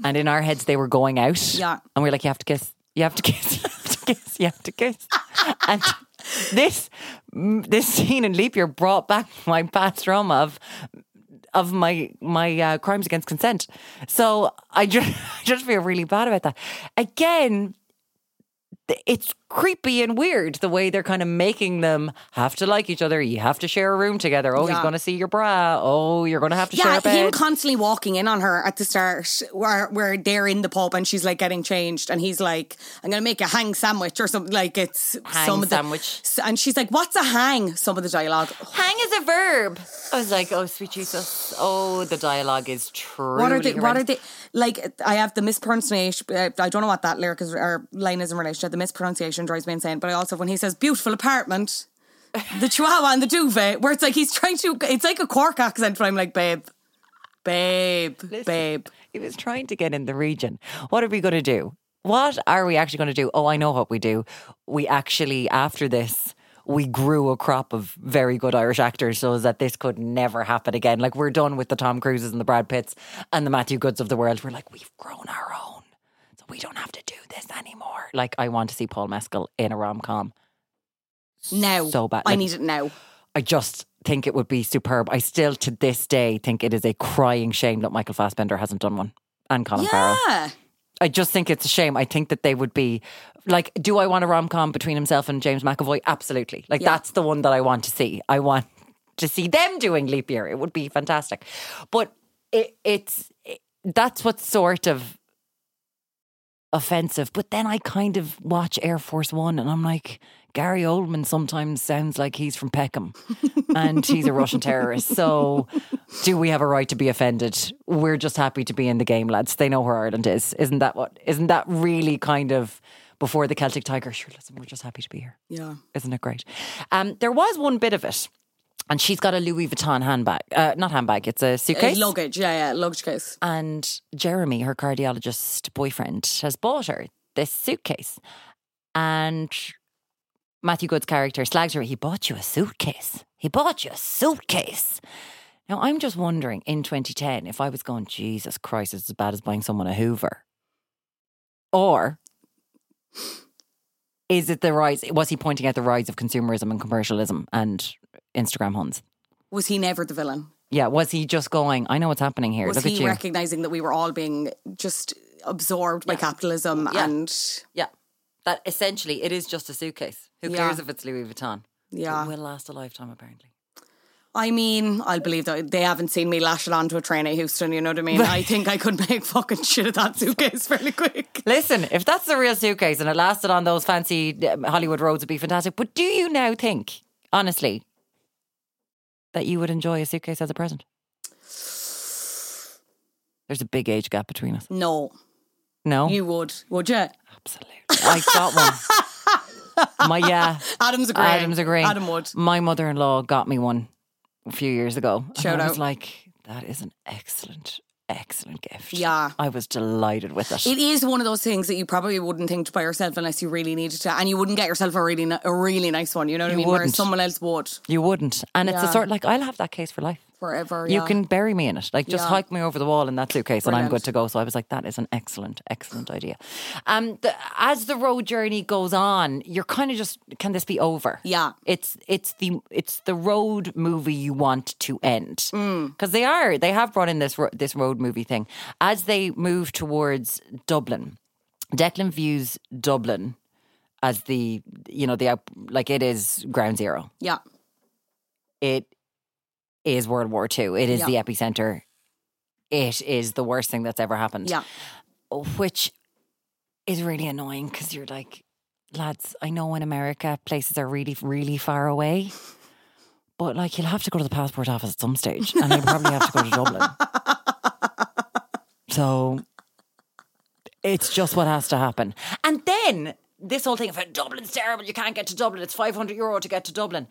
and in our heads they were going out. Yeah. and we are like, "You have to kiss. You have to kiss. You have to kiss. You have to kiss." and this this scene in Leap Year brought back my past trauma of of my my uh, crimes against consent. So I just I just feel really bad about that. Again, it's creepy and weird the way they're kind of making them have to like each other. You have to share a room together. Oh, he's Yeah. going to see your bra. Oh, you're going to have to share Yeah, a bed. him constantly walking in on her at the start, where where they're in the pub and she's like getting changed, and he's like, "I'm gonna make a hang sandwich or something." Like it's Hang some of the, sandwich. And she's like, "What's a hang?" Some of the dialogue. Hang is a verb. I was like, oh, sweet Jesus. Oh, the dialogue is true. What are they? What are they? Like, I have the mispronunciation. Uh, I don't know what that lyric is or line is in relation to. The mispronunciation drives me insane. But I also, when he says "beautiful apartment," the Chihuahua and the duvet, where it's like he's trying to. It's like a Cork accent, but I'm like, babe, babe, babe. He was trying to get in the region. What are we going to do? What are we actually going to do? Oh, I know what we do. We actually, after this, we grew a crop of very good Irish actors so that this could never happen again. Like, we're done with the Tom Cruises and the Brad Pitts and the Matthew Goodes of the world. We're like, we've grown our own. We don't have to do this anymore. Like, I want to see Paul Mescal in a rom com. Now, So bad. I need it now. I just think it would be superb. I still, to this day, think it is a crying shame that Michael Fassbender hasn't done one. And Colin Farrell. I just think it's a shame. I think that they would be like, do I want a rom com between himself and James McAvoy? Absolutely. Like, Yeah. that's the one that I want to see. I want to see them doing leap year. It would be fantastic. But it, it's it, that's what sort of offensive. But then I kind of watch Air Force One and I'm like, Gary Oldman sometimes sounds like he's from Peckham and he's a Russian terrorist. So, do we have a right to be offended? We're just happy to be in the game, lads. They know where Ireland is. Isn't that what? Isn't that really kind of before the Celtic Tiger? Sure, listen, we're just happy to be here. Yeah. Isn't it great? Um, there was one bit of it, and she's got a Louis Vuitton handbag. Uh, not handbag, it's a Uh, suitcase. luggage. Yeah, yeah. Luggage case. and Jeremy, her cardiologist boyfriend, has bought her this suitcase. And Matthew Goode's character slags her. He bought you a suitcase. He bought you a suitcase. Now, I'm just wondering in 2010 if I was going, Jesus Christ, it's as bad as buying someone a Hoover. Or is it the rise? Was he pointing out the rise of consumerism and commercialism and Instagram huns? Was he never the villain? Yeah, was he just going, I know what's happening here. Was Look he at you. recognizing that we were all being just absorbed by capitalism Yeah. and Yeah. That essentially it is just a suitcase. Who Yeah. cares if it's Louis Vuitton? Yeah. It will last a lifetime apparently. I mean, I'll believe that they haven't seen me lash it onto a train at Heuston, you know what I mean? I think I could make fucking shit of that suitcase fairly quick. Listen, if that's the real suitcase and it lasted on those fancy um, Hollywood roads, it'd be fantastic. But do you now think, honestly, that you would enjoy a suitcase as a present? There's a big age gap between us. No, No, you would, would you? absolutely. I got one. My yeah, Adam's agreeing. Adam's agreeing. Adam would. My mother-in-law got me one a few years ago. and Shout I was out. like, that is an excellent, excellent gift. Yeah. I was delighted with it. It is one of those things that you probably wouldn't think to buy yourself unless you really needed to, and you wouldn't get yourself a really ni- a really nice one. You know what I mean? Wouldn't. someone else would you wouldn't, and it's a sort like I'll have that case for life. Forever. You yeah. can bury me in it. Like just Yeah. hike me over the wall in that suitcase and I'm good to go. So I was like, that is an excellent, excellent idea. Um, the, as the road journey goes on, you're kind of just, can this be over? Yeah. It's it's the it's the road movie you want to end Mm. because they are they have brought in this ro- this road movie thing as they move towards Dublin. Declan views Dublin as the you know the like it is ground zero Yeah. it is World War Two. It is Yeah. the epicenter. it is the worst thing that's ever happened. Yeah. Which is really annoying because you're like, lads, I know in America places are really, really far away. But like you'll have to go to the passport office at some stage and you'll probably have to go to Dublin. So it's just what has to happen. And then this whole thing of Dublin's terrible, you can't get to Dublin, it's 500 euro to get to Dublin.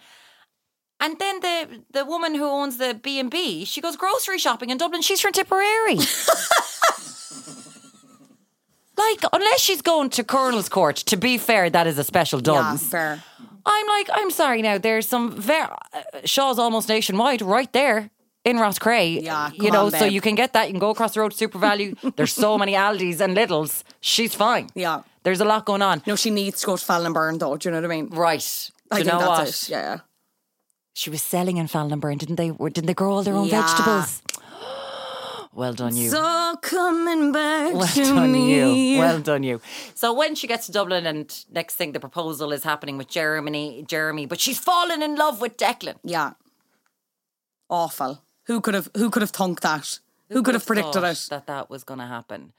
And then the the woman who owns the B and B, she goes grocery shopping in Dublin. She's from Tipperary. like, unless she's going to Colonel's Court, to be fair, that is a special Yeah, Dunnes. fair. I'm like, I'm sorry now. There's some very uh, Shaw's almost nationwide right there in Roscrea. Yeah, you know, on, so you can get that. You can go across the road to SuperValu. There's so many Aldis and Lidls. She's fine. Yeah. There's a lot going on. No, she needs to go to Fallon & Byrne though. Do you know what I mean? Right. I Do you think know that's what? it. Yeah. She was selling in Fallon & Byrne, didn't they? Didn't they grow all their own Yeah. vegetables? Well done, you. So coming back well to done, me. you. Well done, you. So when she gets to Dublin, and next thing, the proposal is happening with Jeremy, Jeremy, but she's fallen in love with Declan. yeah. Awful. Who could have? Who could have thunk that? Who, could have predicted it? that that was going to happen?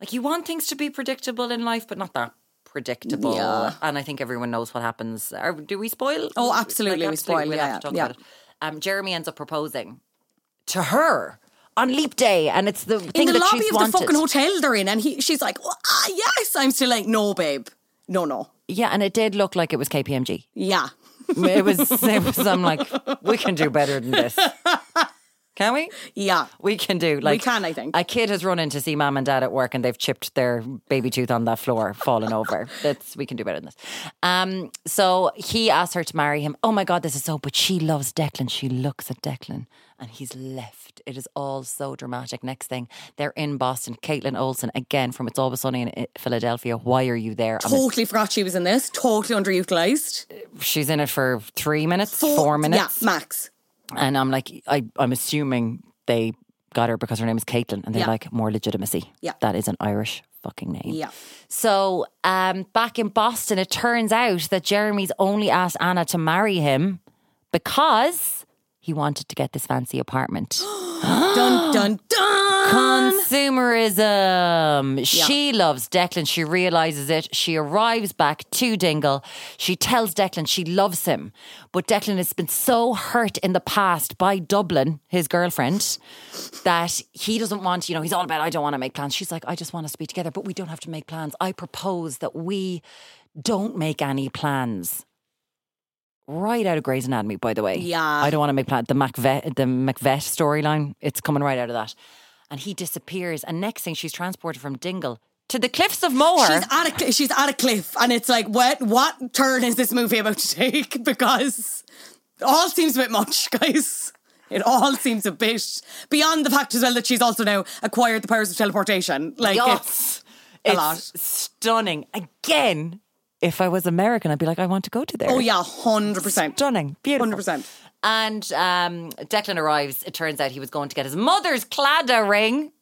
Like you want things to be predictable in life, but not that predictable. Yeah. And I think everyone knows what happens. Or do we spoil? Oh, absolutely, we spoil, We'll yeah, have to talk yeah. about it. Um, Jeremy ends up proposing to her on Leap Day, and it's the in the lobby of wanted. the fucking hotel they're in, and he, she's like, "Ah, yes." I'm still like, "No, babe, no, no, Yeah, and it did look like it was KPMG. yeah." It was. It was. I'm like, we can do better than this. Can we? Yeah. We can do like We can, I think. A kid has run in to see mom and dad at work and they've chipped their baby tooth on that floor, fallen over. That's we can do better than this. Um, so he asked her to marry him. Oh my god, this is so. But she loves Declan. She looks at Declan and he's left. It is all so dramatic. Next thing, they're in Boston. Kaitlin Olson again from It's Always Sunny in uh, Philadelphia. Why are you there? I'm a- Totally forgot she was in this. Totally underutilized. she's in it for three minutes, four minutes. Yeah, max. And I'm like, I, I'm assuming they got her because her name is Kaitlin and they're Yeah. like, more legitimacy. Yeah. That is an Irish fucking name. Yeah. So um, back in Boston, it turns out that Jeremy's only asked Anna to marry him because he wanted to get this fancy apartment. Dun dun dun. Consumerism. She loves Declan. She realizes it. She arrives back to Dingle. She tells Declan she loves him. But Declan has been so hurt in the past by Dublin, his girlfriend, that he doesn't want, you know, he's all about, I don't want to make plans. She's like, I just want us to be together, but we don't have to make plans. I propose that we don't make any plans. Right out of Grey's Anatomy, by the way. Yeah. I don't want to make plans. The Macbeth, the Macbeth storyline, it's coming right out of that. And he disappears. And next thing, she's transported from Dingle to the cliffs of Moher. She's at a cl- she's at a cliff, and it's like, what what turn is this movie about to take? Because it all seems a bit much, guys. It all seems a bit beyond the fact as well that she's also now acquired the powers of teleportation. Like Yes. it's a lot. stunning. Again, if I was American, I'd be like, I want to go to there. Oh yeah, hundred percent, Stunning. Beautiful. hundred percent. And um, Declan arrives. It turns out he was going to get his mother's Claddagh ring.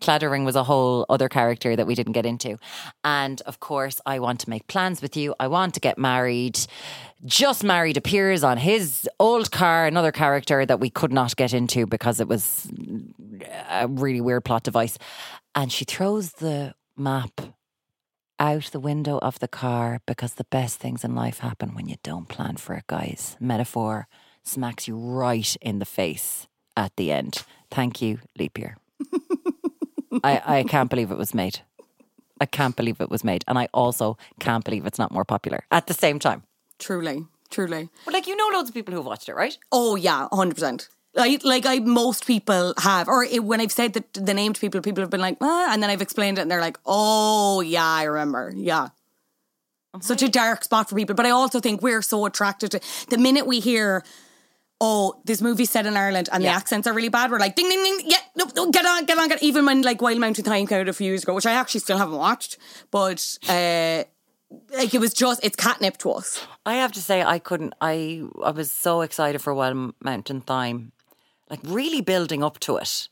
Claddagh ring was a whole other character that we didn't get into. And of course, I want to make plans with you. I want to get married. Just married appears on his old car, another character that we could not get into because it was a really weird plot device. And she throws the map out the window of the car because the best things in life happen when you don't plan for it, guys. Metaphor smacks you right in the face at the end. Thank you, leap year. I, I can't believe it was made. I can't believe it was made. And I also can't believe it's not more popular at the same time. Truly, truly. But like, you know, loads of people who've watched it, right? Oh, yeah, 100%. Like, like I most people have, or it, when I've said that the name to people, people have been like, ah, and then I've explained it, and they're like, "Oh yeah, I remember, yeah." Okay. Such a dark spot for people, but I also think we're so attracted to the minute we hear, "Oh, this movie's set in Ireland and yeah. the accents are really bad," we're like, "Ding ding ding, yeah, no, no, get on, get on, get." On. Even when like Wild Mountain Thyme came out a few years ago, which I actually still haven't watched, but. uh like it was just it's catnip to us. I have to say I couldn't I I was so excited for Wild Mountain Thyme like really building up to it.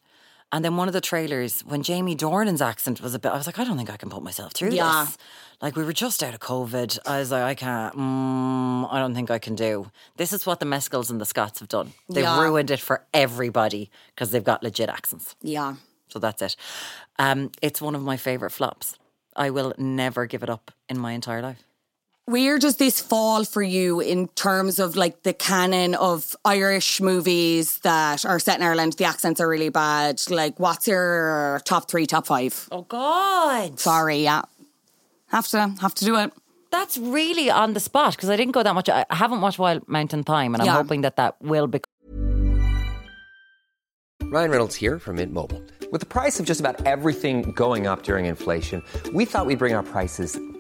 And then one of the trailers, when Jamie Dornan's accent was a bit, I was like, I don't think I can put myself through Yeah. this. Like we were just out of COVID. I was like, I can't. Mm, I don't think I can do. This is what the Mescals and the Scots have done. They've Yeah. ruined it for everybody because they've got legit accents. Yeah. So that's it. Um, it's one of my favorite flops. I will never give it up in my entire life. Where does this fall for you in terms of like the canon of Irish movies that are set in Ireland? The accents are really bad. Like, what's your top three, top five? Oh God! Sorry, yeah, have to have to do it. That's really on the spot because I didn't go that much. I I haven't watched Wild Mountain Thyme, and I'm Yeah. hoping that that will become. Ryan Reynolds here from Mint Mobile. With the price of just about everything going up during inflation, we thought we'd bring our prices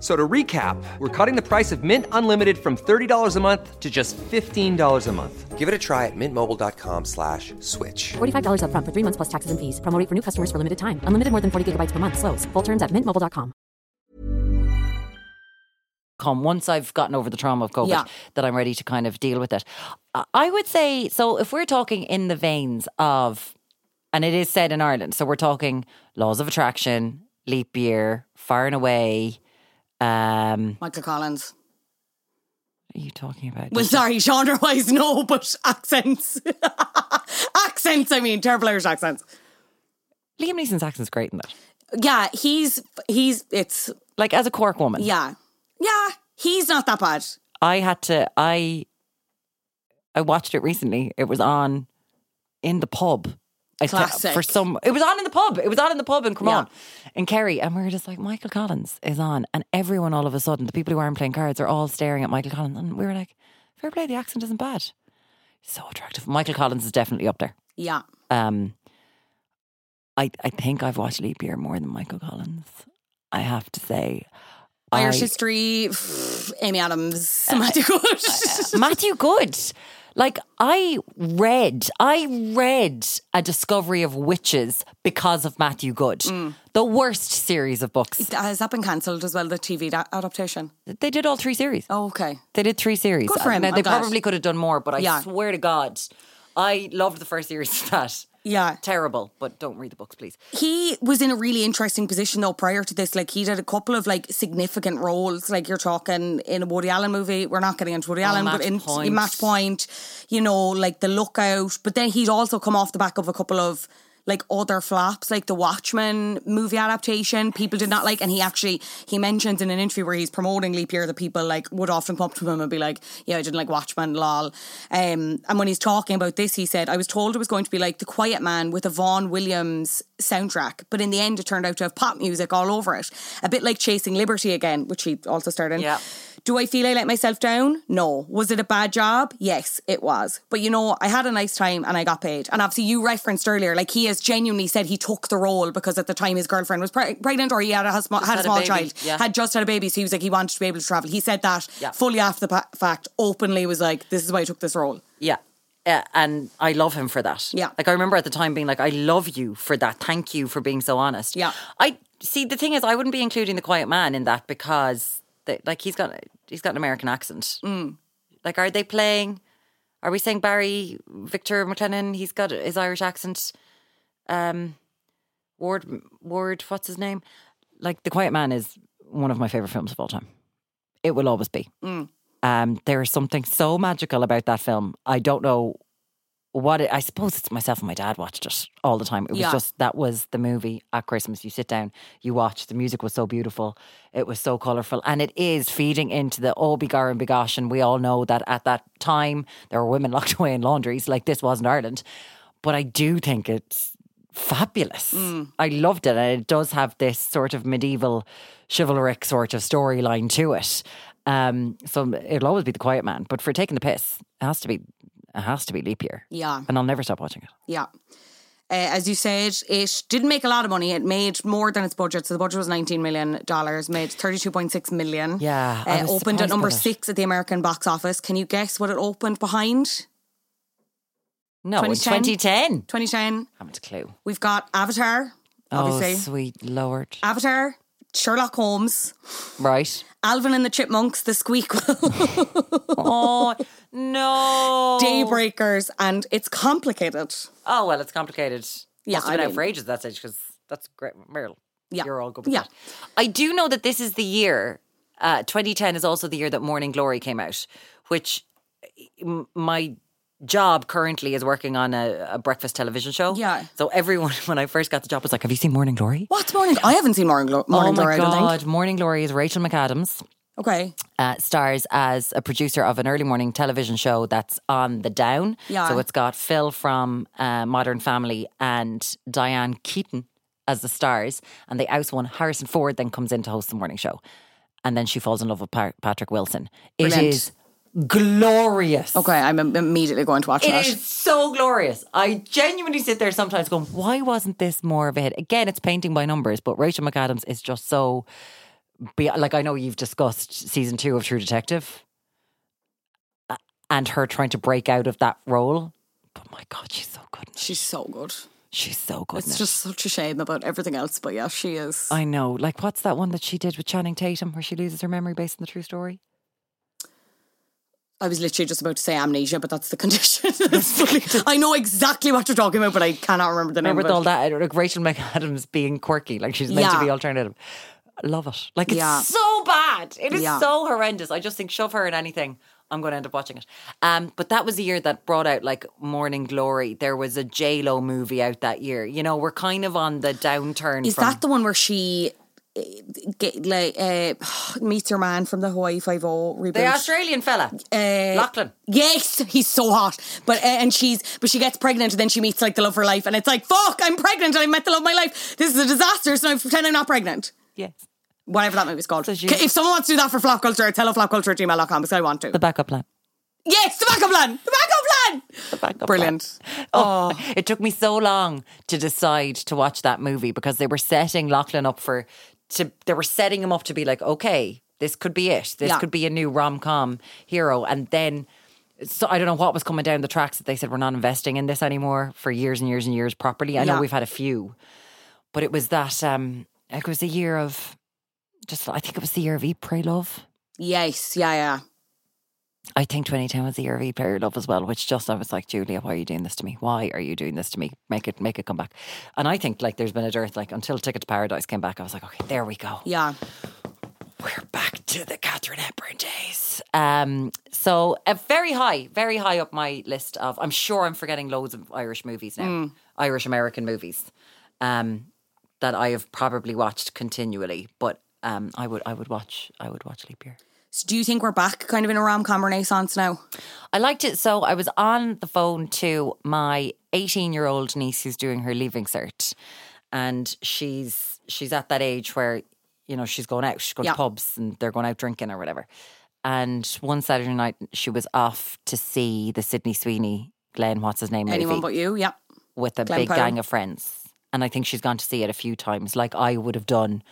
F- So to recap, we're cutting the price of Mint Unlimited from $30 a month to just $15 a month. Give it a try at mintmobile.com slash switch. $45 upfront for three months plus taxes and fees. Promo rate for new customers for limited time. Unlimited more than 40 gigabytes per month. Slows. Full terms at mintmobile.com. come once I've gotten over the trauma of COVID Yeah. that I'm ready to kind of deal with it. I- I would say so if we're talking in the veins of and it is said in Ireland, so we're talking laws of attraction, leap year, far and away. Um Michael Collins. what are you talking about? Well, sorry, genre wise, no, but accents. accents, I mean, terrible Irish accents. Liam Neeson's accent's great in that. Yeah, he's, he's, it's, Like as a Cork woman. yeah. Yeah, he's not that bad. I had to I I watched it recently. It was on in the pub. I Classic. for some it was on in the pub. It was on in the pub in Cremon Yeah. in Kerry. And we were just like, Michael Collins is on. And everyone all of a sudden, the people who aren't playing cards are all staring at Michael Collins. And we were like, fair play, the accent isn't bad. So attractive. Michael Collins is definitely up there. Yeah. Um I I think I've watched Leap Year more than Michael Collins. I have to say. Irish I- history, Amy Adams, Matthew Goode. Matthew Goode. Like I read, I read a discovery of witches because of Matthew Goode. Mm. The worst series of books. Has that been cancelled as well, the TV da- adaptation? They did all three series. Oh, okay. They did three series. Good for him, Now, they glad. probably could have done more, but I Yeah. swear to God, I loved the first series of that. Yeah. Terrible, but don't read the books, please. He was in a really interesting position though prior to this. Like he did a couple of like significant roles. Like you're talking in a Woody Allen movie. We're not getting into Woody oh, Allen, but in, Point. in Match Point, you know, like The Lookout. But then he'd also come off the back of a couple of like other flops, like the Watchmen movie adaptation. People did not like, and he actually he mentions in an interview where he's promoting Leap Year that people like would often come up to him and be like, "Yeah, I didn't like Watchmen, lol." Um, and when he's talking about this, he said, "I was told it was going to be like The Quiet Man with a Vaughan Williams soundtrack, but in the end, it turned out to have pop music all over it, a bit like Chasing Liberty again, which he also starred in." Yeah. Do I feel I let myself down? No. Was it a bad job? Yes, it was. But you know, I had a nice time and I got paid. And obviously, you referenced earlier, like he has genuinely said he took the role because at the time his girlfriend was pre- pregnant or he had a, had a had a small baby, child, yeah. had just had a baby. So he was like, he wanted to be able to travel. He said that Yeah. fully after the pa- fact, openly was like, this is why I took this role. Yeah. Uh, and I love him for that. Yeah. Like I remember at the time being like, I love you for that. Thank you for being so honest. Yeah. I see the thing is I wouldn't be including the quiet man in that because they, like he's got he's got an American accent. Mm. Like are they playing are we saying Barry Victor McLaglen, he's got his Irish accent. Um Ward Ward, what's his name? Like The Quiet Man is one of my favourite films of all time. It will always be. Um, there is something so magical about that film. I don't know what it, I suppose it's myself and my dad watched it all the time. It was Yeah. just that was the movie at Christmas. You sit down, you watch. The music was so beautiful. It was so colourful, and it is feeding into the oh begar and begosh. And we all know that at that time there were women locked away in laundries. Like this wasn't Ireland, but I do think it's fabulous. I loved it, and it does have this sort of medieval chivalric sort of storyline to it. Um, so it'll always be the quiet man, but for taking the piss, it has to be it has to be leap year. Yeah. and I'll never stop watching it. Yeah. Uh, as you said, it didn't make a lot of money. It made more than its budget. So the budget was $19 million, made 32.6 million. Yeah, I Uh, opened at number six at the American box office. Can you guess what it opened behind? No, in 2010? 2010. 2010. haven't a clue. We've got Avatar, obviously. Oh, sweet lord. Avatar, Sherlock Holmes, Right. Alvin and the Chipmunks, The Squeakquel, Oh, no. Daybreakers, and it's complicated. Oh, well, it's complicated. Yeah, Must have been out mean- for ages at that stage because that's great. Meryl, Yeah. you're all good with Yeah. that. I do know that this is the year, uh, 2010 is also the year that Morning Glory came out, which m- my job currently is working on a, a breakfast television show. Yeah. So everyone, when I first got the job, was like, Have you seen Morning Glory? What's Morning? I haven't seen Morning, Glo- Morning oh my Glory, I don't God. Morning Glory is Rachel McAdams. Okay. uh, stars as a producer of an early morning television show that's on the down. Yeah. So it's got Phil from uh, Modern Family and Diane Keaton as the stars. And they one, Harrison Ford, then comes in to host the morning show. And then she falls in love with Pa- Patrick Wilson. It Brilliant. is glorious. Okay, I'm im- immediately going to watch It It is so glorious. I genuinely sit there sometimes going, why wasn't this more of a hit? Again, it's painting by numbers, but Rachel McAdams is just so. Be- like, I know you've discussed season two of True Detective uh, and her trying to break out of that role. But my God, she's so good. She's so good. She's so good. It's just such a shame about everything else, but yeah, she is. I know. Like, what's that one that she did with Channing Tatum where she loses her memory based on the true story? I was literally just about to say amnesia, but that's the condition. That's I know exactly what you're talking about, but I cannot remember the name Remember of it. all that? Like Rachel McAdams being quirky, like she's meant to be alternative. I love it. Like it's Yeah. so bad. It is Yeah. so horrendous. I just think shove her in anything. I'm going to end up watching it. Um, but that was the year that brought out like Morning Glory. There was a J Lo movie out that year. You know, we're kind of on the downturn. Is from, that the one where she get, like uh, meets her man from the Hawaii Five O reboot? the Australian fella, Uh, Lachlan? Yes, he's so hot. But uh, and she's but she gets pregnant and then she meets like the love of her life and it's like fuck, I'm pregnant and I met the love of my life. This is a disaster. So I pretend I'm not pregnant. Yes, Whatever that movie's called. So she- if someone wants to do that for flop culture, tell flopculture at gmail.com because I want to. the backup plan. yes, the backup plan. The backup plan. The backup plan. Brilliant. Oh, it took me so long to decide to watch that movie because they were setting Lachlan up for to they were setting him up to be like, okay, this could be it. This Yeah. could be a new rom com hero. And then so I don't know what was coming down the tracks that they said we're not investing in this anymore for years and years and years properly. I know Yeah. we've had a few. But it was that um it was a year of just I think it was the year of Eat Pray Love. Yes, yeah, yeah. I think 2010 was the year of Eat Pray Love as well, which just I was like, Julia, why are you doing this to me? Why are you doing this to me? Make it make it come back. And I think like there's been a dearth like until Ticket to Paradise came back, I was like, okay, there we go. Yeah. We're back to the Katharine Hepburn days. Um, so a very high, very high up my list of. I'm sure I'm forgetting loads of Irish movies now, Irish American movies, um, that I have probably watched continually. But um, I would, I would watch, I would watch Leap Year. So do you think we're back kind of in a rom com renaissance now? I liked it. So I was on the phone to my 18 year old niece who's doing her leaving cert, and she's she's at that age where you know she's going out, she's going Yeah. to pubs, and they're going out drinking or whatever. And one Saturday night, she was off to see the Sydney Sweeney, Glen, what's his name, Anyone movie but you? Yeah. with a Glen big Powell. gang of friends. And I think she's gone to see it a few times, like I would have done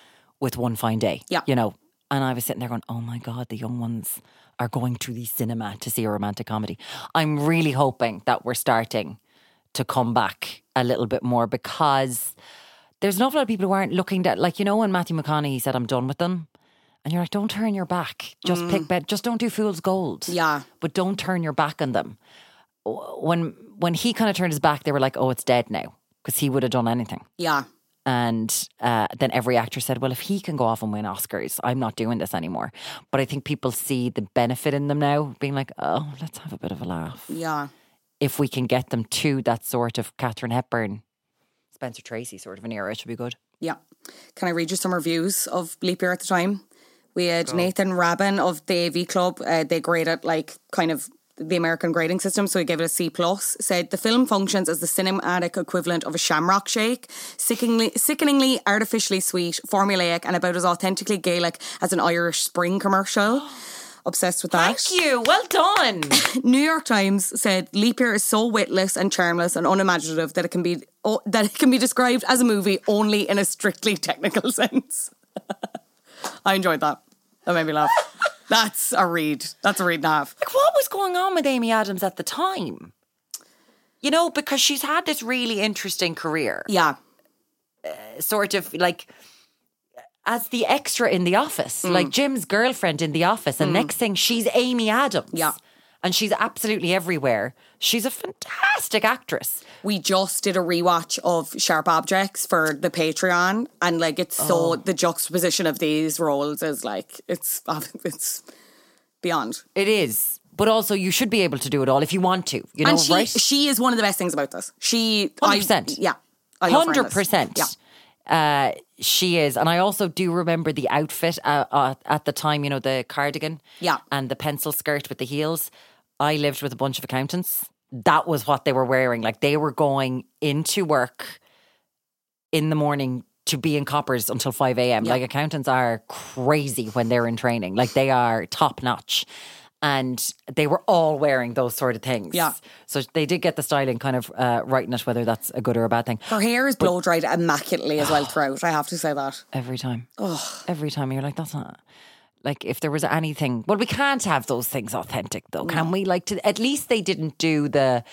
with One Fine Day. Yeah. You know, and I was sitting there going, oh my God, the young ones are going to the cinema to see a romantic comedy. I'm really hoping that we're starting to come back a little bit more because there's an awful lot of people who aren't looking at, like, you know, when Matthew McConaughey said, I'm done with them. And you're like, don't turn your back. Just pick bed. Just don't do fool's gold. Mm. Yeah. But don't turn your back on them. When when he kind of turned his back, they were like, oh, it's dead now because he would have done anything. Yeah. And uh, then every actor said, well, if he can go off and win Oscars, I'm not doing this anymore. But I think people see the benefit in them now, being like, oh, let's have a bit of a laugh. Yeah. If we can get them to that sort of Katharine Hepburn, Spencer Tracy sort of an era, it should be good. Yeah. Can I read you some reviews of Leap Year at the time? We had Nathan Rabin of the AV Club. Uh, they graded like kind of the American grading system, so he gave it a C plus. Said the film functions as the cinematic equivalent of a Shamrock Shake, sickeningly, sickeningly artificially sweet, formulaic, and about as authentically Gaelic as an Irish Spring commercial. Obsessed with that. Thank you. Well done. New York Times said Leap Year is so witless and charmless and unimaginative that it can be oh, that it can be described as a movie only in a strictly technical sense. I enjoyed that. That made me laugh. That's a read. That's a read and a half. Like, what was going on with Amy Adams at the time? You know, because she's had this really interesting career. Yeah. Sort of like as the extra in the office, Mm. like Jim's girlfriend in the office. And next thing, she's Amy Adams. Yeah. And she's absolutely everywhere. She's a fantastic actress. We just did a rewatch of Sharp Objects for the Patreon, and like it's Oh. so the juxtaposition of these roles is like it's it's beyond. It is. But also, you should be able to do it all if you want to, you know, and she right? she is one of the best things about this. She 100%. yeah, I love her in Hundred percent. Yeah. Uh, she is, and I also do remember the outfit uh, uh, at the time. You know, the cardigan, Yeah. and the pencil skirt with the heels. I lived with a bunch of accountants. That was what they were wearing. Like they were going into work in the morning to be in coppers until five a.m. Like accountants are crazy when they're in training. Like they are top notch. And they were all wearing those sort of things. Yeah. So they did get the styling kind of uh, right in it, whether that's a good or a bad thing. Her hair is blow dried immaculately as well throughout. I have to say that. Every time. Every time you're like, that's not like if there was anything. Well, we can't have those things authentic though, can we? Like to at least they didn't do the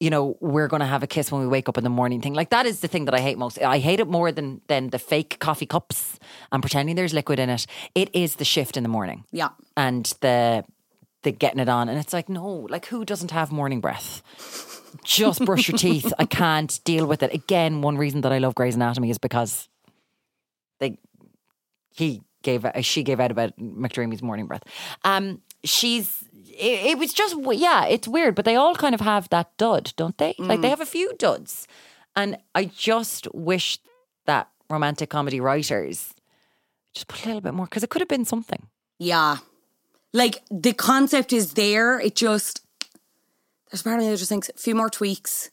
you know, we're gonna have a kiss when we wake up in the morning thing. Like that is the thing that I hate most. I hate it more than than the fake coffee cups and pretending there's liquid in it. It is the shift in the morning. Yeah. And the the getting it on. And it's like, no, like who doesn't have morning breath? Just brush your teeth. I can't deal with it. Again, one reason that I love Grey's Anatomy is because they he gave she gave out about McDreamy's morning breath. Um, she's it, it was just yeah, it's weird, but they all kind of have that dud, don't they? Like they have a few duds, and I just wish that romantic comedy writers just put a little bit more because it could have been something. Yeah. Like the concept is there. It just there's part of me that just thinks a few more tweaks.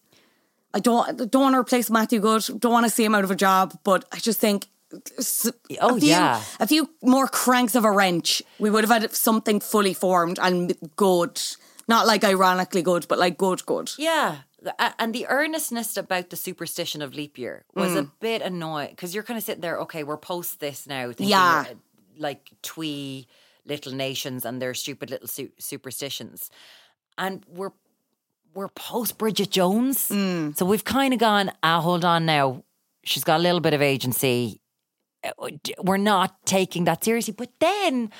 I don't don't want to replace Matthew Goode. Don't want to see him out of a job, but I just think Oh, a few, yeah. a few more cranks of a wrench. We would have had something fully formed and good. Not like ironically good, but like good, good. Yeah. And the earnestness about the superstition of leap year was a bit annoying because you're kind of sitting there, okay, we're post this now. Thinking Yeah. uh, Like twee little nations and their stupid little su- superstitions. And we're we're post Bridget Jones. So we've kind of gone, ah, hold on now. She's got a little bit of agency. Uh, We're not taking that seriously. But then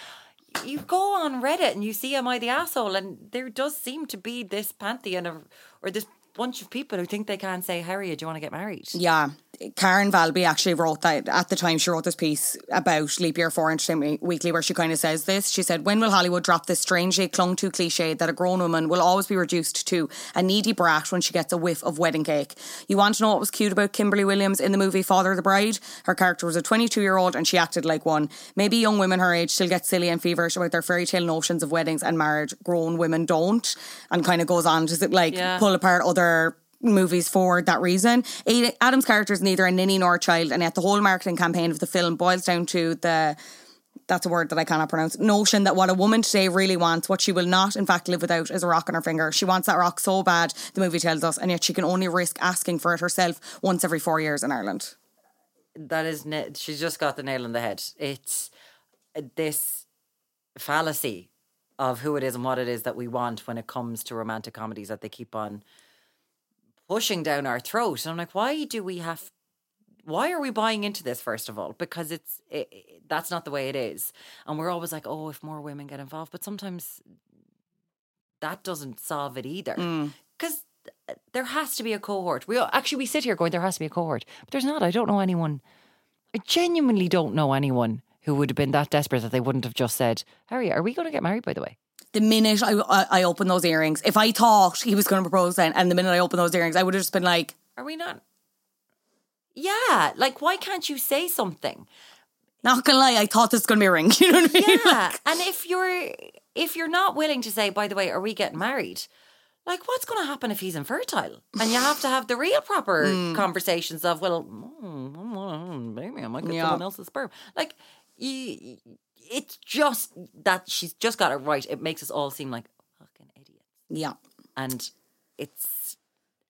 you go on Reddit and you see Am I the Asshole? And there does seem to be this pantheon of, or this bunch of people who think they can say, Harriet, do you want to get married? Yeah. Karen Valby actually wrote that at the time she wrote this piece about Leap Year 4 Entertainment Weekly where she kind of says this. She said, When will Hollywood drop this strangely clung to cliche that a grown woman will always be reduced to a needy brat when she gets a whiff of wedding cake? You want to know what was cute about Kimberly Williams in the movie Father of the Bride? Her character was a 22 year old and she acted like one. Maybe young women her age still get silly and feverish about their fairy tale notions of weddings and marriage. Grown women don't. And kind of goes on to like Yeah. pull apart other movies for that reason. Adam's character is neither a ninny nor a child, and yet the whole marketing campaign of the film boils down to the that's a word that I cannot pronounce. Notion that what a woman today really wants, what she will not, in fact, live without, is a rock on her finger. She wants that rock so bad, the movie tells us, and yet she can only risk asking for it herself once every four years in Ireland. That is, she's just got the nail on the head. It's uh, this fallacy of who it is and what it is that we want when it comes to romantic comedies that they keep on pushing down our throat. And I'm like, why do we have? Why are we buying into this? First of all, because it's it, it- that's not the way it is, and we're always like, oh, if more women get involved, but sometimes that doesn't solve it either, mm. because. Uh, there has to be a cohort. We actually we sit here going, there has to be a cohort, but there's not. I don't know anyone I genuinely don't know anyone who would have been that desperate that they wouldn't have just said, Harry, are we going to get married, by the way? The minute I, I, I opened those earrings, if I thought he was going to propose then, and the minute I opened those earrings, I would have just been like, Are we not? Yeah. Like, why can't you say something? not gonna lie, I thought this was going to be a ring. You know what I mean? Yeah. and if you're if you're not willing to say, by the way, are we getting married? Like, what's going to happen if he's infertile? And you have to have the real proper conversations of, well, mm, mm, maybe I might get Yeah. someone else's sperm. Like, you, it's just that she's just got it right. It makes us all seem like fucking idiots. yeah. and it's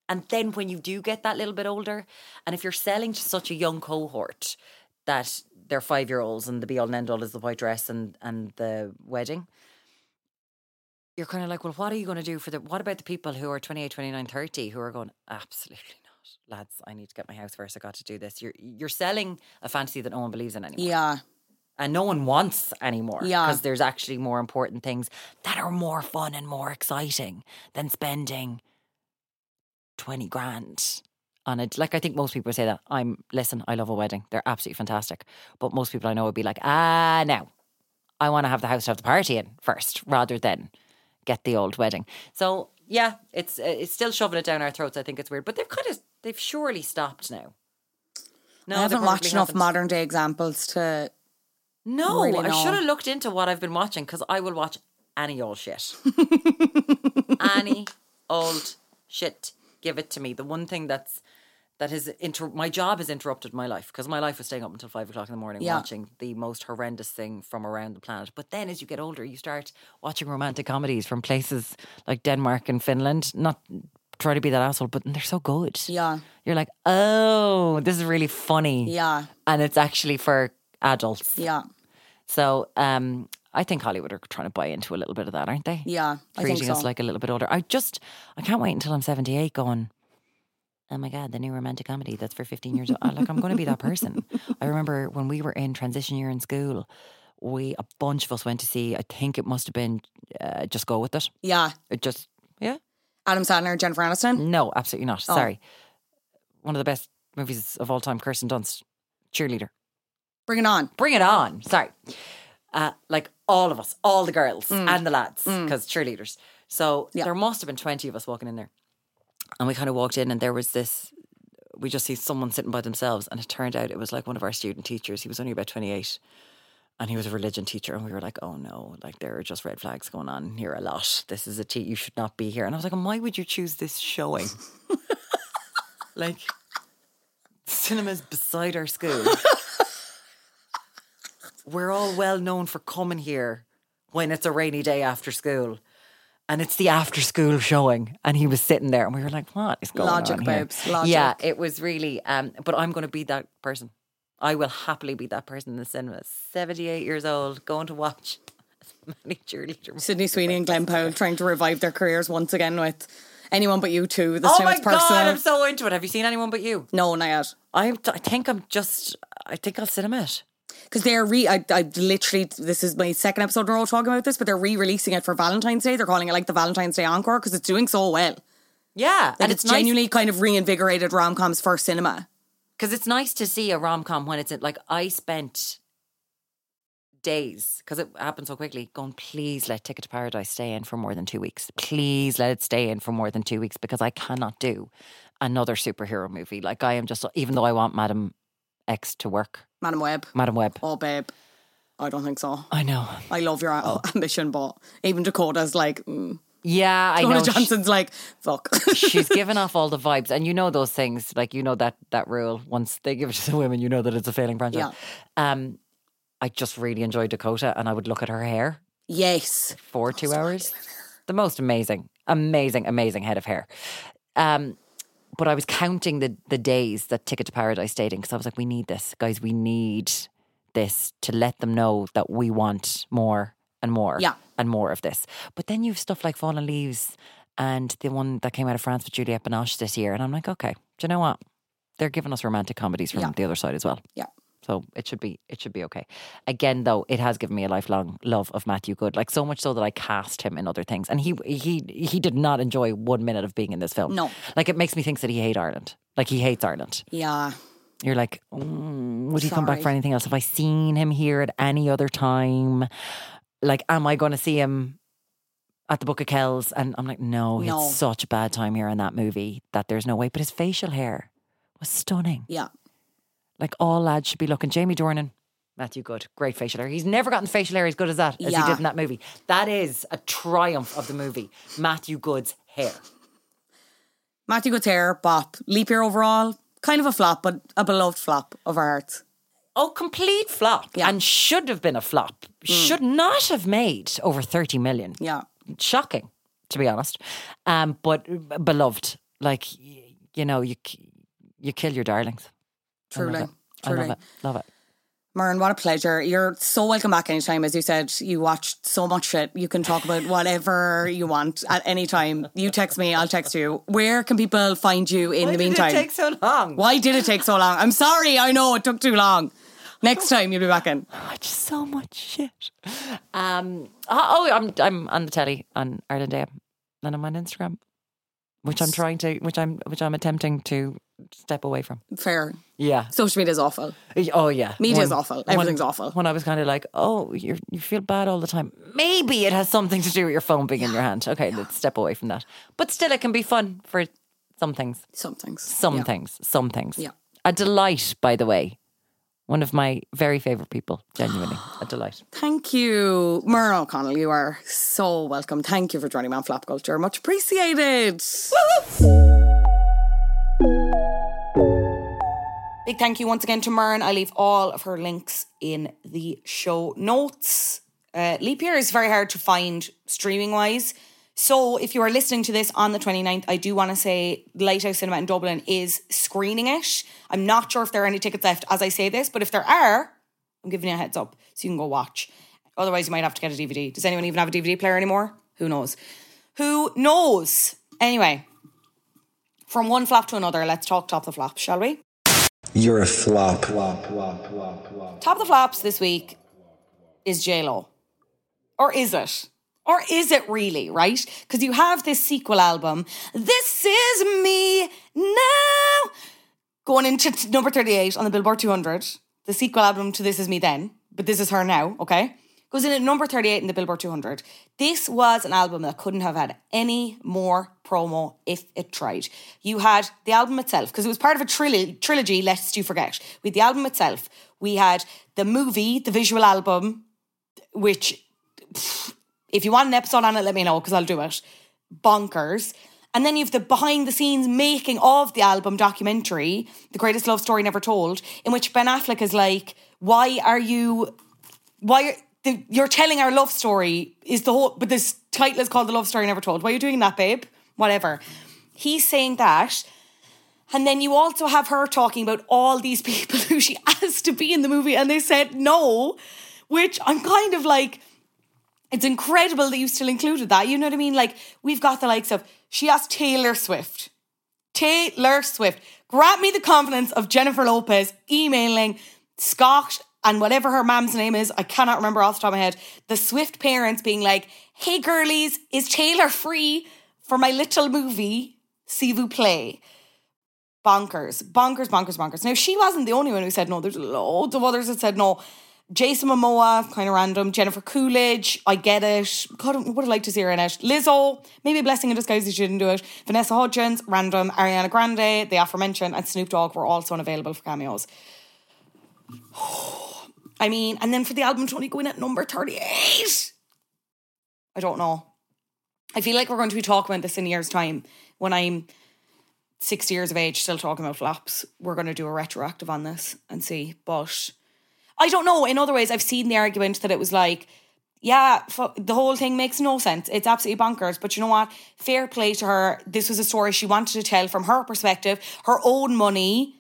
And then when you do get that little bit older, and if you're selling to such a young cohort that they're five year olds and the be all and end all is the white dress and, and the wedding, you're kind of like, well, what are you going to do for the, what about the people who are 28, 29, 30 who are going, absolutely not. Lads, I need to get my house first. I got to do this. You're you're selling a fantasy that no one believes in anymore Yeah. And no one wants anymore. Yeah. Because there's actually more important things that are more fun and more exciting than spending 20 grand on it. Like, I think most people say that. I'm, listen, I love a wedding. They're absolutely fantastic. But most people I know would be like, ah, no, I want to have the house to have the party in first rather than get the old wedding. So, yeah, it's it's still shoving it down our throats. I think it's weird. But they've kind of, they've surely stopped now. No, I haven't watched enough modern day examples to. No, really I should have looked into what I've been watching because I will watch any old shit. any old shit. Give it to me. The one thing that's that has inter- my job has interrupted my life because my life was staying up until five o'clock in the morning Yeah. watching the most horrendous thing from around the planet. But then as you get older, you start watching romantic comedies from places like Denmark and Finland. Not try to be that asshole, but they're so good. Yeah. You're like, oh, this is really funny. Yeah. And it's actually for adults. Yeah. So um, I think Hollywood are trying to buy into a little bit of that, aren't they? Yeah. I think Treating so. us like a little bit older. I just, I can't wait until I'm 78 going, oh my God, the new romantic comedy that's for 15 years old. Like, I'm going to be that person. I remember when we were in transition year in school, we, a bunch of us went to see, I think it must have been uh, Just Go With It. yeah. It just, yeah. Adam Sandler, Jennifer Aniston. No, absolutely not. Oh. Sorry. One of the best movies of all time, Kirsten Dunst, cheerleader. Bring it on. Bring it on. Sorry. Uh, like all of us, all the girls and the lads, because cheerleaders. So Yeah. there must have been 20 of us walking in there. And we kind of walked in, and there was this. We just see someone sitting by themselves, and it turned out it was like one of our student teachers. He was only about 28, and he was a religion teacher. And we were like, oh no, like there are just red flags going on here a lot. This is a te- you should not be here. And I was like, why would you choose this showing? like, cinema's beside our school. We're all well known for coming here when it's a rainy day after school. And it's the after school showing. And he was sitting there and we were like, what is going Logic, on? here? babes, logic. Boobs. Yeah, it was really um but I'm gonna be that person. I will happily be that person in the cinema. 78 years old, going to watch many Sydney Sweeney and Glenn Powell trying to revive their careers once again with anyone but you two. This Oh time my it's personal. god, I'm so into it. Have you seen anyone but you? no, not yet. I I think I'm just I think I'll sit cinema it. Because they're re. I, I literally. This is my second episode in a row talking about this, but they're re-releasing it for Valentine's Day. They're calling it like the Valentine's Day encore because it's doing so well. Yeah, Like and it's, it's, nice genuinely kind of reinvigorated rom coms for cinema. because it's nice to see a rom com when it's like I spent days because it happened so quickly. Going, please let Ticket to Paradise stay in for more than two weeks. Please let it stay in for more than two weeks because I cannot do another superhero movie. Like I am just, even though I want Madam X to work, Madam Web. Madam Web. Oh, babe. I don't think so. I know. I love your Oh. ambition, but even Dakota's like, mm. Yeah, I Dakota know. She- like, fuck. she's given off all the vibes, and you know those things. Like you know that that rule. Once they give it to the women, you know that it's a failing franchise. Um, I just really enjoyed Dakota, and I would look at her hair yes. for two hours. The most amazing, amazing, amazing head of hair. Um, but I was counting the the days that Ticket to Paradise stayed in because I was like, we need this, guys. We need this to let them know that we want more and more Yeah. and more of this. But then you've stuff like Fallen Leaves and the one that came out of France with Juliette Binoche this year, and I'm like, okay, do you know what? They're giving us romantic comedies from Yeah. the other side as well. Yeah. So it should be it should be okay. Again, though, it has given me a lifelong love of Matthew Goode, like so much so that I cast him in other things, and he he he did not enjoy one minute of being in this film. No. like it makes me think that he hate Ireland, like he hates Ireland. Yeah. You're like, mm, would he come back for anything else? Have I seen him here at any other time? Like, am I going to see him at the Book of Kells? And I'm like, no, he No. had such a bad time here in that movie that there's no way. But his facial hair was stunning. Yeah. Like all lads should be looking. Jamie Dornan, Matthew Goode, great facial hair. He's never gotten facial hair as good as that as Yeah. he did in that movie. That is a triumph of the movie. Matthew Goode's hair. Matthew Goode's hair, bop. Leap year overall, kind of a flop, but a beloved flop of our hearts. Oh, complete flop. Yeah. And should have been a flop. Should not have made over 30 million. Yeah. Shocking, to be honest. Um, but beloved. like you know, you you kill your darlings. I love Truly. I truly. love it. Love it. Muireann, what a pleasure. You're so welcome back anytime. As you said, you watched so much shit. You can talk about whatever you want at any time. You text me, I'll text you. Where can people find you in the meantime? it Take so long? Why did it take so long? I'm sorry, I know it took too long. Next time you'll be back in. watch so much shit. Um. Oh, oh, I'm I'm on the telly on Ireland Day and I'm on Instagram, which I'm trying to, which I'm, which I'm attempting to step away from. Fair. Yeah. Social media is awful. Oh yeah. Media is awful. Everything's awful. When I was kind of like, oh, you you feel bad all the time. Maybe it has something to do with your phone being in your hand. Okay, let's step away from that. But still, it can be fun for some things. Some things. Some Yeah. things. Some things. Yeah. A delight, by the way. One of my very favorite people. Genuinely, a delight. Thank you, Muireann O'Connell. You are so welcome. Thank you for joining me on Flop Culture. Much appreciated. Big thank you once again to Muireann. I leave all of her links in the show notes. Uh, Leap Year is very hard to find streaming wise. So if you are listening to this on the 29th, I do want to say Lighthouse Cinema in Dublin is screening it. I'm not sure if there are any tickets left as I say this, but if there are, I'm giving you a heads up so you can go watch. Otherwise, you might have to get a DVD. Does anyone even have a DVD player anymore? Who knows? Who knows? Anyway, from one flop to another, let's talk top of the flop, shall we? You're a flop. Top of the flops this week is J Lo, or is it? Or is it really right? Because you have this sequel album. This is me now, going into t- number thirty-eight on the Billboard 200. The sequel album to This Is Me Then, but this is her now. Okay, goes in at number thirty-eight in the Billboard 200. This was an album that couldn't have had any more promo if it tried. You had the album itself, because it was part of a trilogy, trilogy, lest you forget. With the album itself, we had the movie, the visual album, which, if you want an episode on it, let me know, because I'll do it. Bonkers. And then you have the behind the scenes making of the album documentary, The Greatest Love Story Never Told, in which Ben Affleck is like, why are you why are, the, you're telling our love story is the whole but this title is called the love story never told why are you doing that babe whatever he's saying that and then you also have her talking about all these people who she asked to be in the movie and they said no which i'm kind of like it's incredible that you still included that you know what i mean like we've got the likes of she asked taylor swift Taylor Swift. Grant me the confidence of Jennifer Lopez emailing Scott and whatever her mom's name is, I cannot remember off the top of my head, the Swift parents being like, hey girlies, is Taylor free for my little movie, See Vous Play? Bonkers, bonkers, bonkers, bonkers. Now, she wasn't the only one who said no. There's loads of others that said no. Jason Momoa, kind of random. Jennifer Coolidge, I get it. God, would have liked to see her in it. Lizzo, maybe a blessing in disguise that she didn't do it. Vanessa Hudgens, random. Ariana Grande, the aforementioned, and Snoop Dogg were also unavailable for cameos. I mean, and then for the album Tony going at number 38. I don't know. I feel like we're going to be talking about this in a year's time when I'm 60 years of age, still talking about flops. We're going to do a retroactive on this and see. But I don't know. In other ways, I've seen the argument that it was like, yeah, fu- the whole thing makes no sense. It's absolutely bonkers. But you know what? Fair play to her. This was a story she wanted to tell from her perspective, her own money.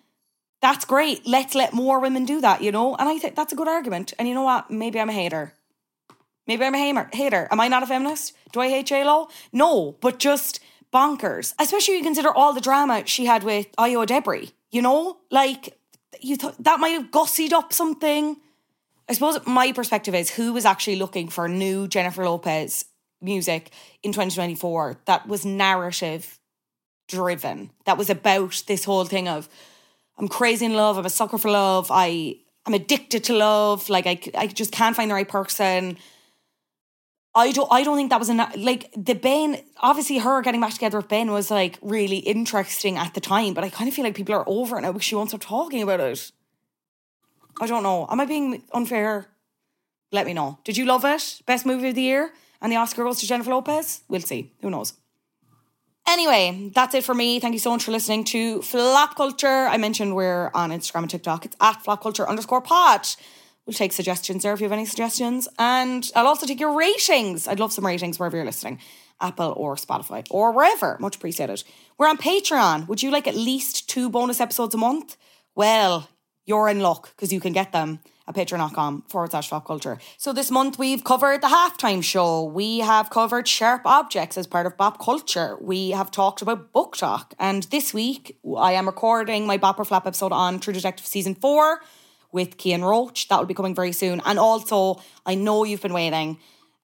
That's great. Let's let more women do that, you know? And I think that's a good argument. And you know what? Maybe I'm a hater. Maybe I'm a hamer, hater. Am I not a feminist? Do I hate J-Lo? No, but just bonkers. Especially you consider all the drama she had with Ayo Edebiri, you know? Like, you thought that might have gussied up something. I suppose my perspective is who was actually looking for new Jennifer Lopez music in 2024 that was narrative driven, that was about this whole thing of I'm crazy in love, I'm a sucker for love, I I'm addicted to love, like I, I just can't find the right person. I don't I don't think that was enough like the Ben obviously her getting back together with Ben was like really interesting at the time, but I kind of feel like people are over it now because she won't stop talking about it. I don't know. Am I being unfair? Let me know. Did you love it? Best movie of the year? And the Oscar goes to Jennifer Lopez? We'll see. Who knows? Anyway, that's it for me. Thank you so much for listening to Flop Culture. I mentioned we're on Instagram and TikTok. It's at Flop Culture underscore pod. We'll take suggestions there if you have any suggestions. And I'll also take your ratings. I'd love some ratings wherever you're listening. Apple or Spotify or wherever. Much appreciated. We're on Patreon. Would you like at least two bonus episodes a month? Well, you're in luck because you can get them at patreon.com forward slash flop culture. So this month we've covered the halftime show. We have covered sharp objects as part of pop Culture. We have talked about BookTok. And this week I am recording my Bop or Flop episode on True Detective Season 4 with Cian Roach. That will be coming very soon. And also, I know you've been waiting.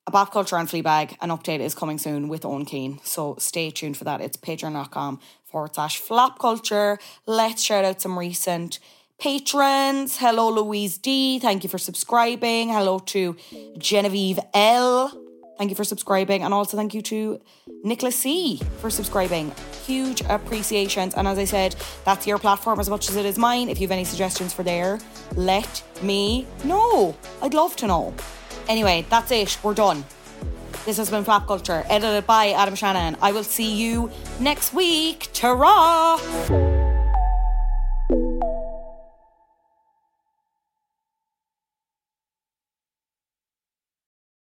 A Bop Culture and Fleabag, an update is coming soon with Owen Keane. So stay tuned for that. It's patreon.com forward slash flop culture. Let's shout out some recent patrons. Hello, Louise D. Thank you for subscribing. Hello to Genevieve L. Thank you for subscribing. And also thank you to Nicholas C for subscribing. Huge appreciations. And as I said, that's your platform as much as it is mine. If you have any suggestions for there, let me know. I'd love to know. Anyway, that's it. We're done. This has been Flop Culture, edited by Adam Shanahan. I will see you next week. Ta